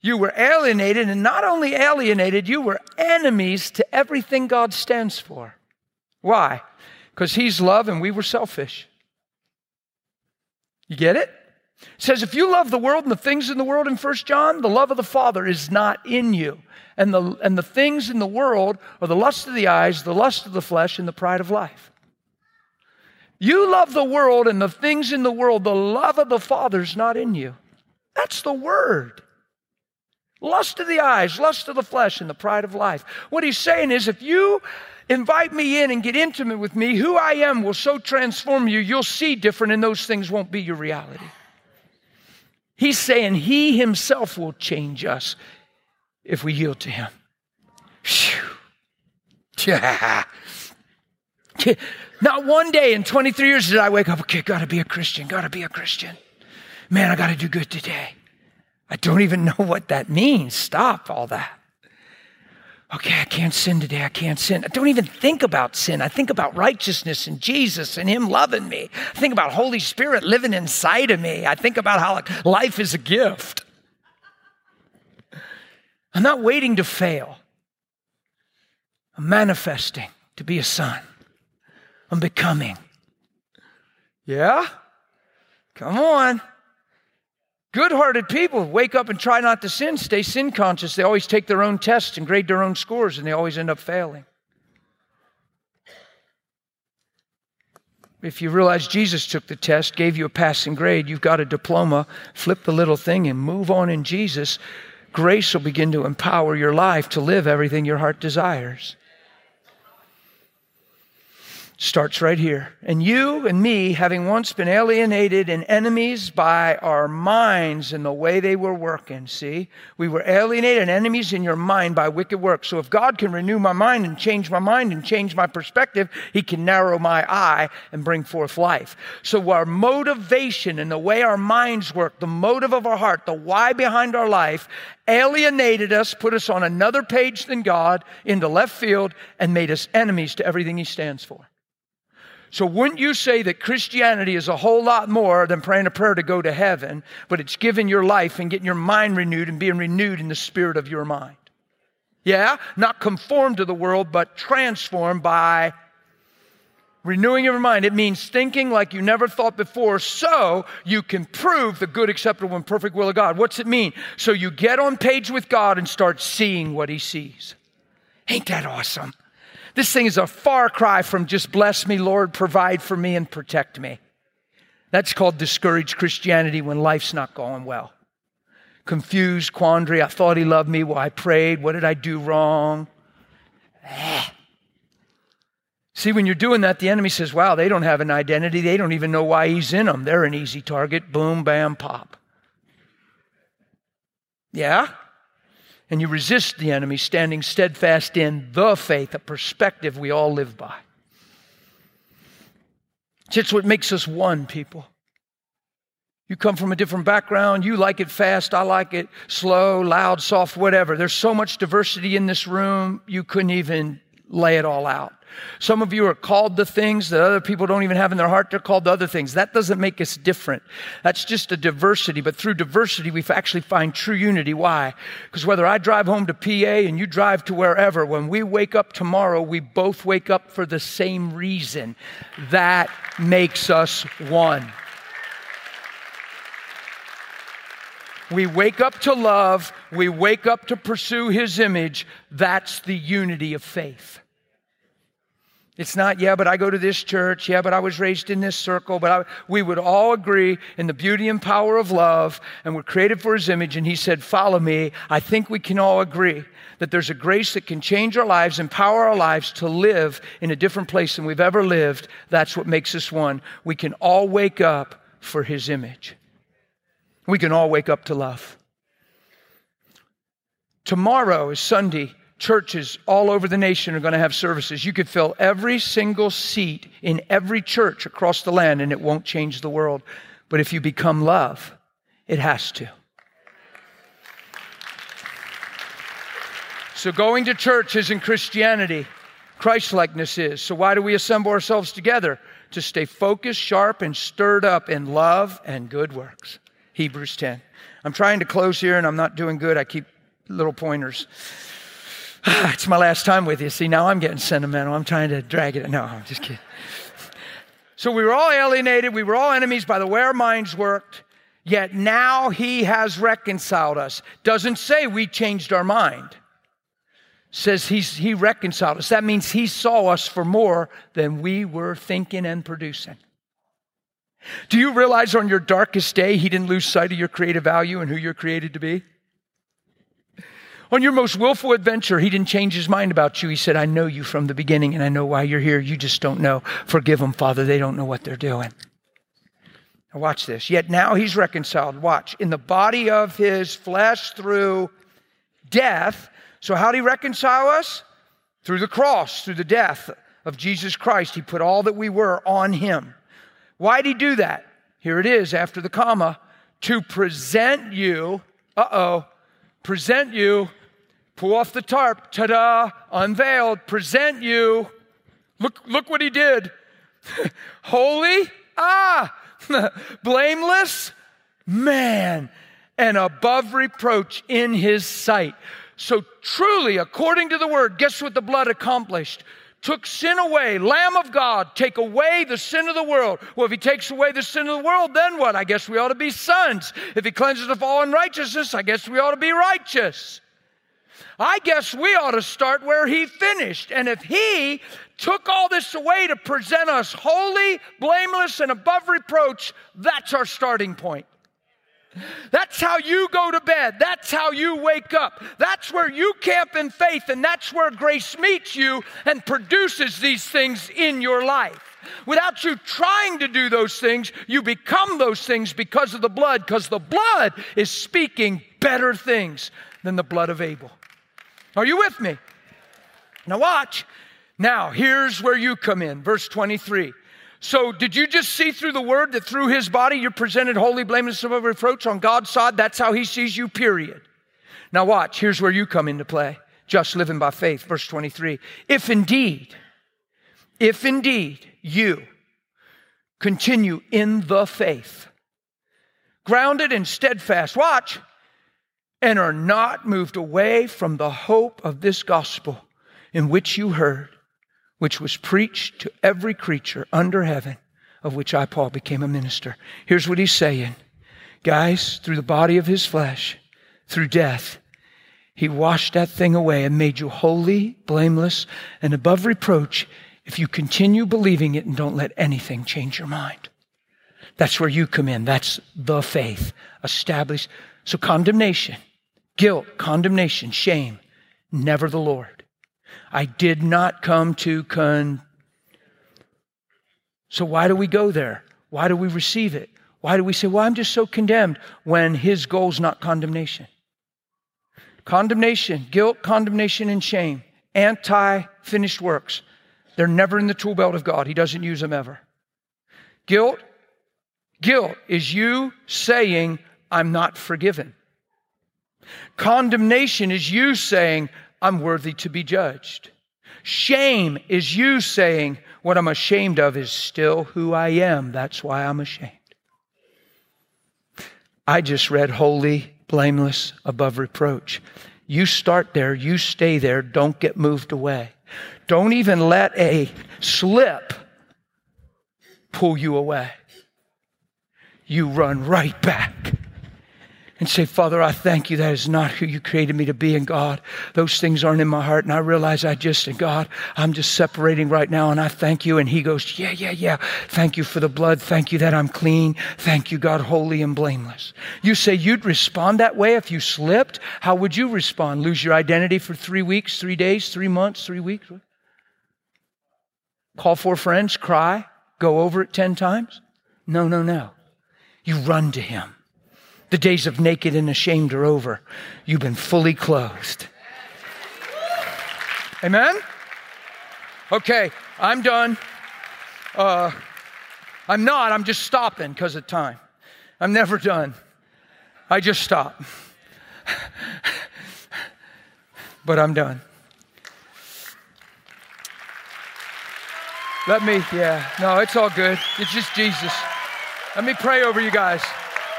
You were alienated, and not only alienated, you were enemies to everything God stands for. Why? Because He's love and we were selfish. You get it? It says, if you love the world and the things in the world in First John, the love of the Father is not in you. And the, and the things in the world are the lust of the eyes, the lust of the flesh, and the pride of life. You love the world and the things in the world, the love of the Father is not in you. That's the word. Lust of the eyes, lust of the flesh, and the pride of life. What he's saying is if you invite me in and get intimate with me, who I am will so transform you, you'll see different, and those things won't be your reality. He's saying He Himself will change us if we yield to Him. Yeah. Not one day in 23 years did I wake up, okay, gotta be a Christian, gotta be a Christian. Man, I gotta do good today. I don't even know what that means. Stop all that okay, I can't sin today. I can't sin. I don't even think about sin. I think about righteousness and Jesus and Him loving me. I think about Holy Spirit living inside of me. I think about how life is a gift. I'm not waiting to fail. I'm manifesting to be a son. I'm becoming. Yeah? Come on. Good hearted people wake up and try not to sin, stay sin conscious. They always take their own tests and grade their own scores, and they always end up failing. If you realize Jesus took the test, gave you a passing grade, you've got a diploma, flip the little thing and move on in Jesus, grace will begin to empower your life to live everything your heart desires starts right here. And you and me, having once been alienated and enemies by our minds and the way they were working, see? We were alienated and enemies in your mind by wicked works. So if God can renew my mind and change my mind and change my perspective, He can narrow my eye and bring forth life. So our motivation and the way our minds work, the motive of our heart, the why behind our life, alienated us, put us on another page than God, into left field, and made us enemies to everything He stands for. So, wouldn't you say that Christianity is a whole lot more than praying a prayer to go to heaven, but it's giving your life and getting your mind renewed and being renewed in the spirit of your mind? Yeah? Not conformed to the world, but transformed by renewing your mind. It means thinking like you never thought before so you can prove the good, acceptable, and perfect will of God. What's it mean? So you get on page with God and start seeing what He sees. Ain't that awesome? This thing is a far cry from just bless me, Lord, provide for me, and protect me. That's called discouraged Christianity when life's not going well. Confused, quandary. I thought he loved me. Well, I prayed. What did I do wrong? Ah. See, when you're doing that, the enemy says, wow, they don't have an identity. They don't even know why he's in them. They're an easy target. Boom, bam, pop. Yeah? And you resist the enemy, standing steadfast in the faith, a perspective we all live by. It's what makes us one, people. You come from a different background. You like it fast. I like it slow, loud, soft, whatever. There's so much diversity in this room, you couldn't even lay it all out. Some of you are called to things that other people don't even have in their heart. They're called to other things. That doesn't make us different. That's just a diversity. But through diversity, we actually find true unity. Why? Because whether I drive home to PA and you drive to wherever, when we wake up tomorrow, we both wake up for the same reason. That makes us one. We wake up to love. We wake up to pursue His image. That's the unity of faith. It's not, yeah, but I go to this church. Yeah, but I was raised in this circle. But I, we would all agree in the beauty and power of love, and we're created for His image. And He said, Follow me. I think we can all agree that there's a grace that can change our lives, empower our lives to live in a different place than we've ever lived. That's what makes us one. We can all wake up for His image. We can all wake up to love. Tomorrow is Sunday. Churches all over the nation are going to have services. You could fill every single seat in every church across the land and it won't change the world. But if you become love, it has to. So going to church isn't Christianity. Christlikeness is. So why do we assemble ourselves together? To stay focused, sharp, and stirred up in love and good works. Hebrews 10. I'm trying to close here and I'm not doing good. I keep little pointers. it's my last time with you. See, now I'm getting sentimental. I'm trying to drag it. No, I'm just kidding. So we were all alienated. We were all enemies by the way our minds worked. Yet now he has reconciled us. Doesn't say we changed our mind. Says he's, he reconciled us. That means he saw us for more than we were thinking and producing. Do you realize on your darkest day, He didn't lose sight of your creative value and who you're created to be? On your most willful adventure, He didn't change His mind about you. He said, I know you from the beginning and I know why you're here. You just don't know. Forgive them, Father. They don't know what they're doing. Now, watch this. Yet now He's reconciled. Watch. In the body of His flesh through death. So, how did He reconcile us? Through the cross, through the death of Jesus Christ. He put all that we were on Him. Why'd he do that? Here it is after the comma to present you, uh oh, present you, pull off the tarp, ta da, unveiled, present you. Look, look what he did. Holy, ah, blameless, man, and above reproach in his sight. So truly, according to the word, guess what the blood accomplished? Took sin away. Lamb of God, take away the sin of the world. Well, if he takes away the sin of the world, then what? I guess we ought to be sons. If he cleanses of all unrighteousness, I guess we ought to be righteous. I guess we ought to start where he finished. And if he took all this away to present us holy, blameless, and above reproach, that's our starting point. That's how you go to bed. That's how you wake up. That's where you camp in faith, and that's where grace meets you and produces these things in your life. Without you trying to do those things, you become those things because of the blood, because the blood is speaking better things than the blood of Abel. Are you with me? Now, watch. Now, here's where you come in. Verse 23. So, did you just see through the word that through his body you're presented holy, blameless, above reproach on God's side? That's how he sees you, period. Now, watch. Here's where you come into play. Just living by faith. Verse 23. If indeed, if indeed you continue in the faith, grounded and steadfast, watch, and are not moved away from the hope of this gospel in which you heard which was preached to every creature under heaven, of which I, Paul, became a minister. Here's what he's saying Guys, through the body of his flesh, through death, he washed that thing away and made you holy, blameless, and above reproach if you continue believing it and don't let anything change your mind. That's where you come in. That's the faith established. So condemnation, guilt, condemnation, shame, never the Lord. I did not come to con. So why do we go there? Why do we receive it? Why do we say, well, I'm just so condemned when his goal is not condemnation? Condemnation, guilt, condemnation, and shame, anti finished works. They're never in the tool belt of God. He doesn't use them ever. Guilt, guilt is you saying, I'm not forgiven. Condemnation is you saying, I'm worthy to be judged. Shame is you saying, What I'm ashamed of is still who I am. That's why I'm ashamed. I just read holy, blameless, above reproach. You start there, you stay there, don't get moved away. Don't even let a slip pull you away. You run right back and say, Father, I thank you. That is not who you created me to be. And God, those things aren't in my heart. And I realize I just, and God, I'm just separating right now. And I thank you. And he goes, Yeah, yeah, yeah. Thank you for the blood. Thank you that I'm clean. Thank you, God, holy and blameless. You say you'd respond that way if you slipped. How would you respond? Lose your identity for three weeks, three days, three months, three weeks? Call four friends, cry, go over it 10 times? No, no, no. You run to him. The days of naked and ashamed are over. You've been fully clothed. Amen? Okay, I'm done. Uh, I'm not, I'm just stopping because of time. I'm never done. I just stop. but I'm done. Let me, yeah, no, it's all good. It's just Jesus. Let me pray over you guys.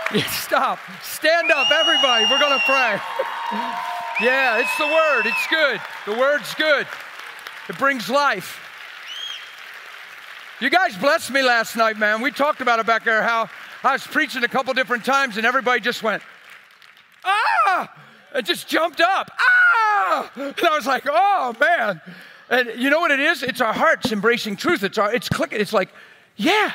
Stop. Stand up, everybody. We're going to pray. yeah, it's the word. It's good. The word's good. It brings life. You guys blessed me last night, man. We talked about it back there how I was preaching a couple different times and everybody just went, ah, and just jumped up, ah. And I was like, oh, man. And you know what it is? It's our hearts embracing truth. It's our, it's clicking. It's like, yeah,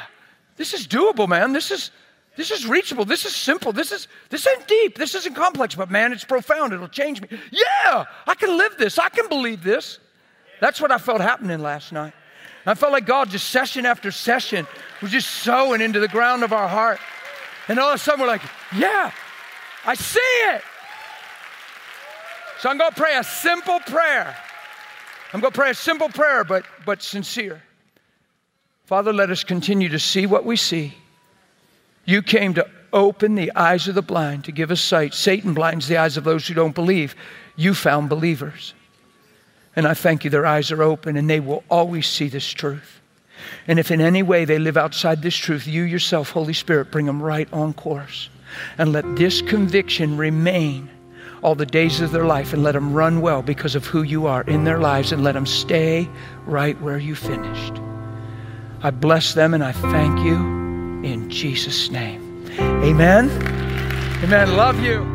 this is doable, man. This is, this is reachable. This is simple. This is this ain't deep. This isn't complex, but man, it's profound. It'll change me. Yeah, I can live this. I can believe this. That's what I felt happening last night. I felt like God just session after session was just sowing into the ground of our heart. And all of a sudden we're like, yeah, I see it. So I'm going to pray a simple prayer. I'm going to pray a simple prayer, but, but sincere. Father, let us continue to see what we see you came to open the eyes of the blind, to give us sight. Satan blinds the eyes of those who don't believe. You found believers. And I thank you, their eyes are open and they will always see this truth. And if in any way they live outside this truth, you yourself, Holy Spirit, bring them right on course. And let this conviction remain all the days of their life and let them run well because of who you are in their lives and let them stay right where you finished. I bless them and I thank you in Jesus' name. Amen. Amen. Love you.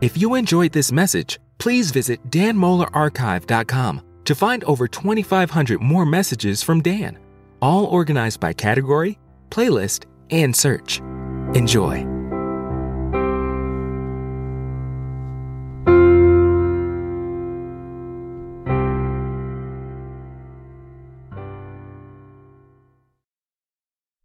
If you enjoyed this message, please visit danmohlerarchive.com to find over 2,500 more messages from Dan, all organized by category, playlist, and search. Enjoy.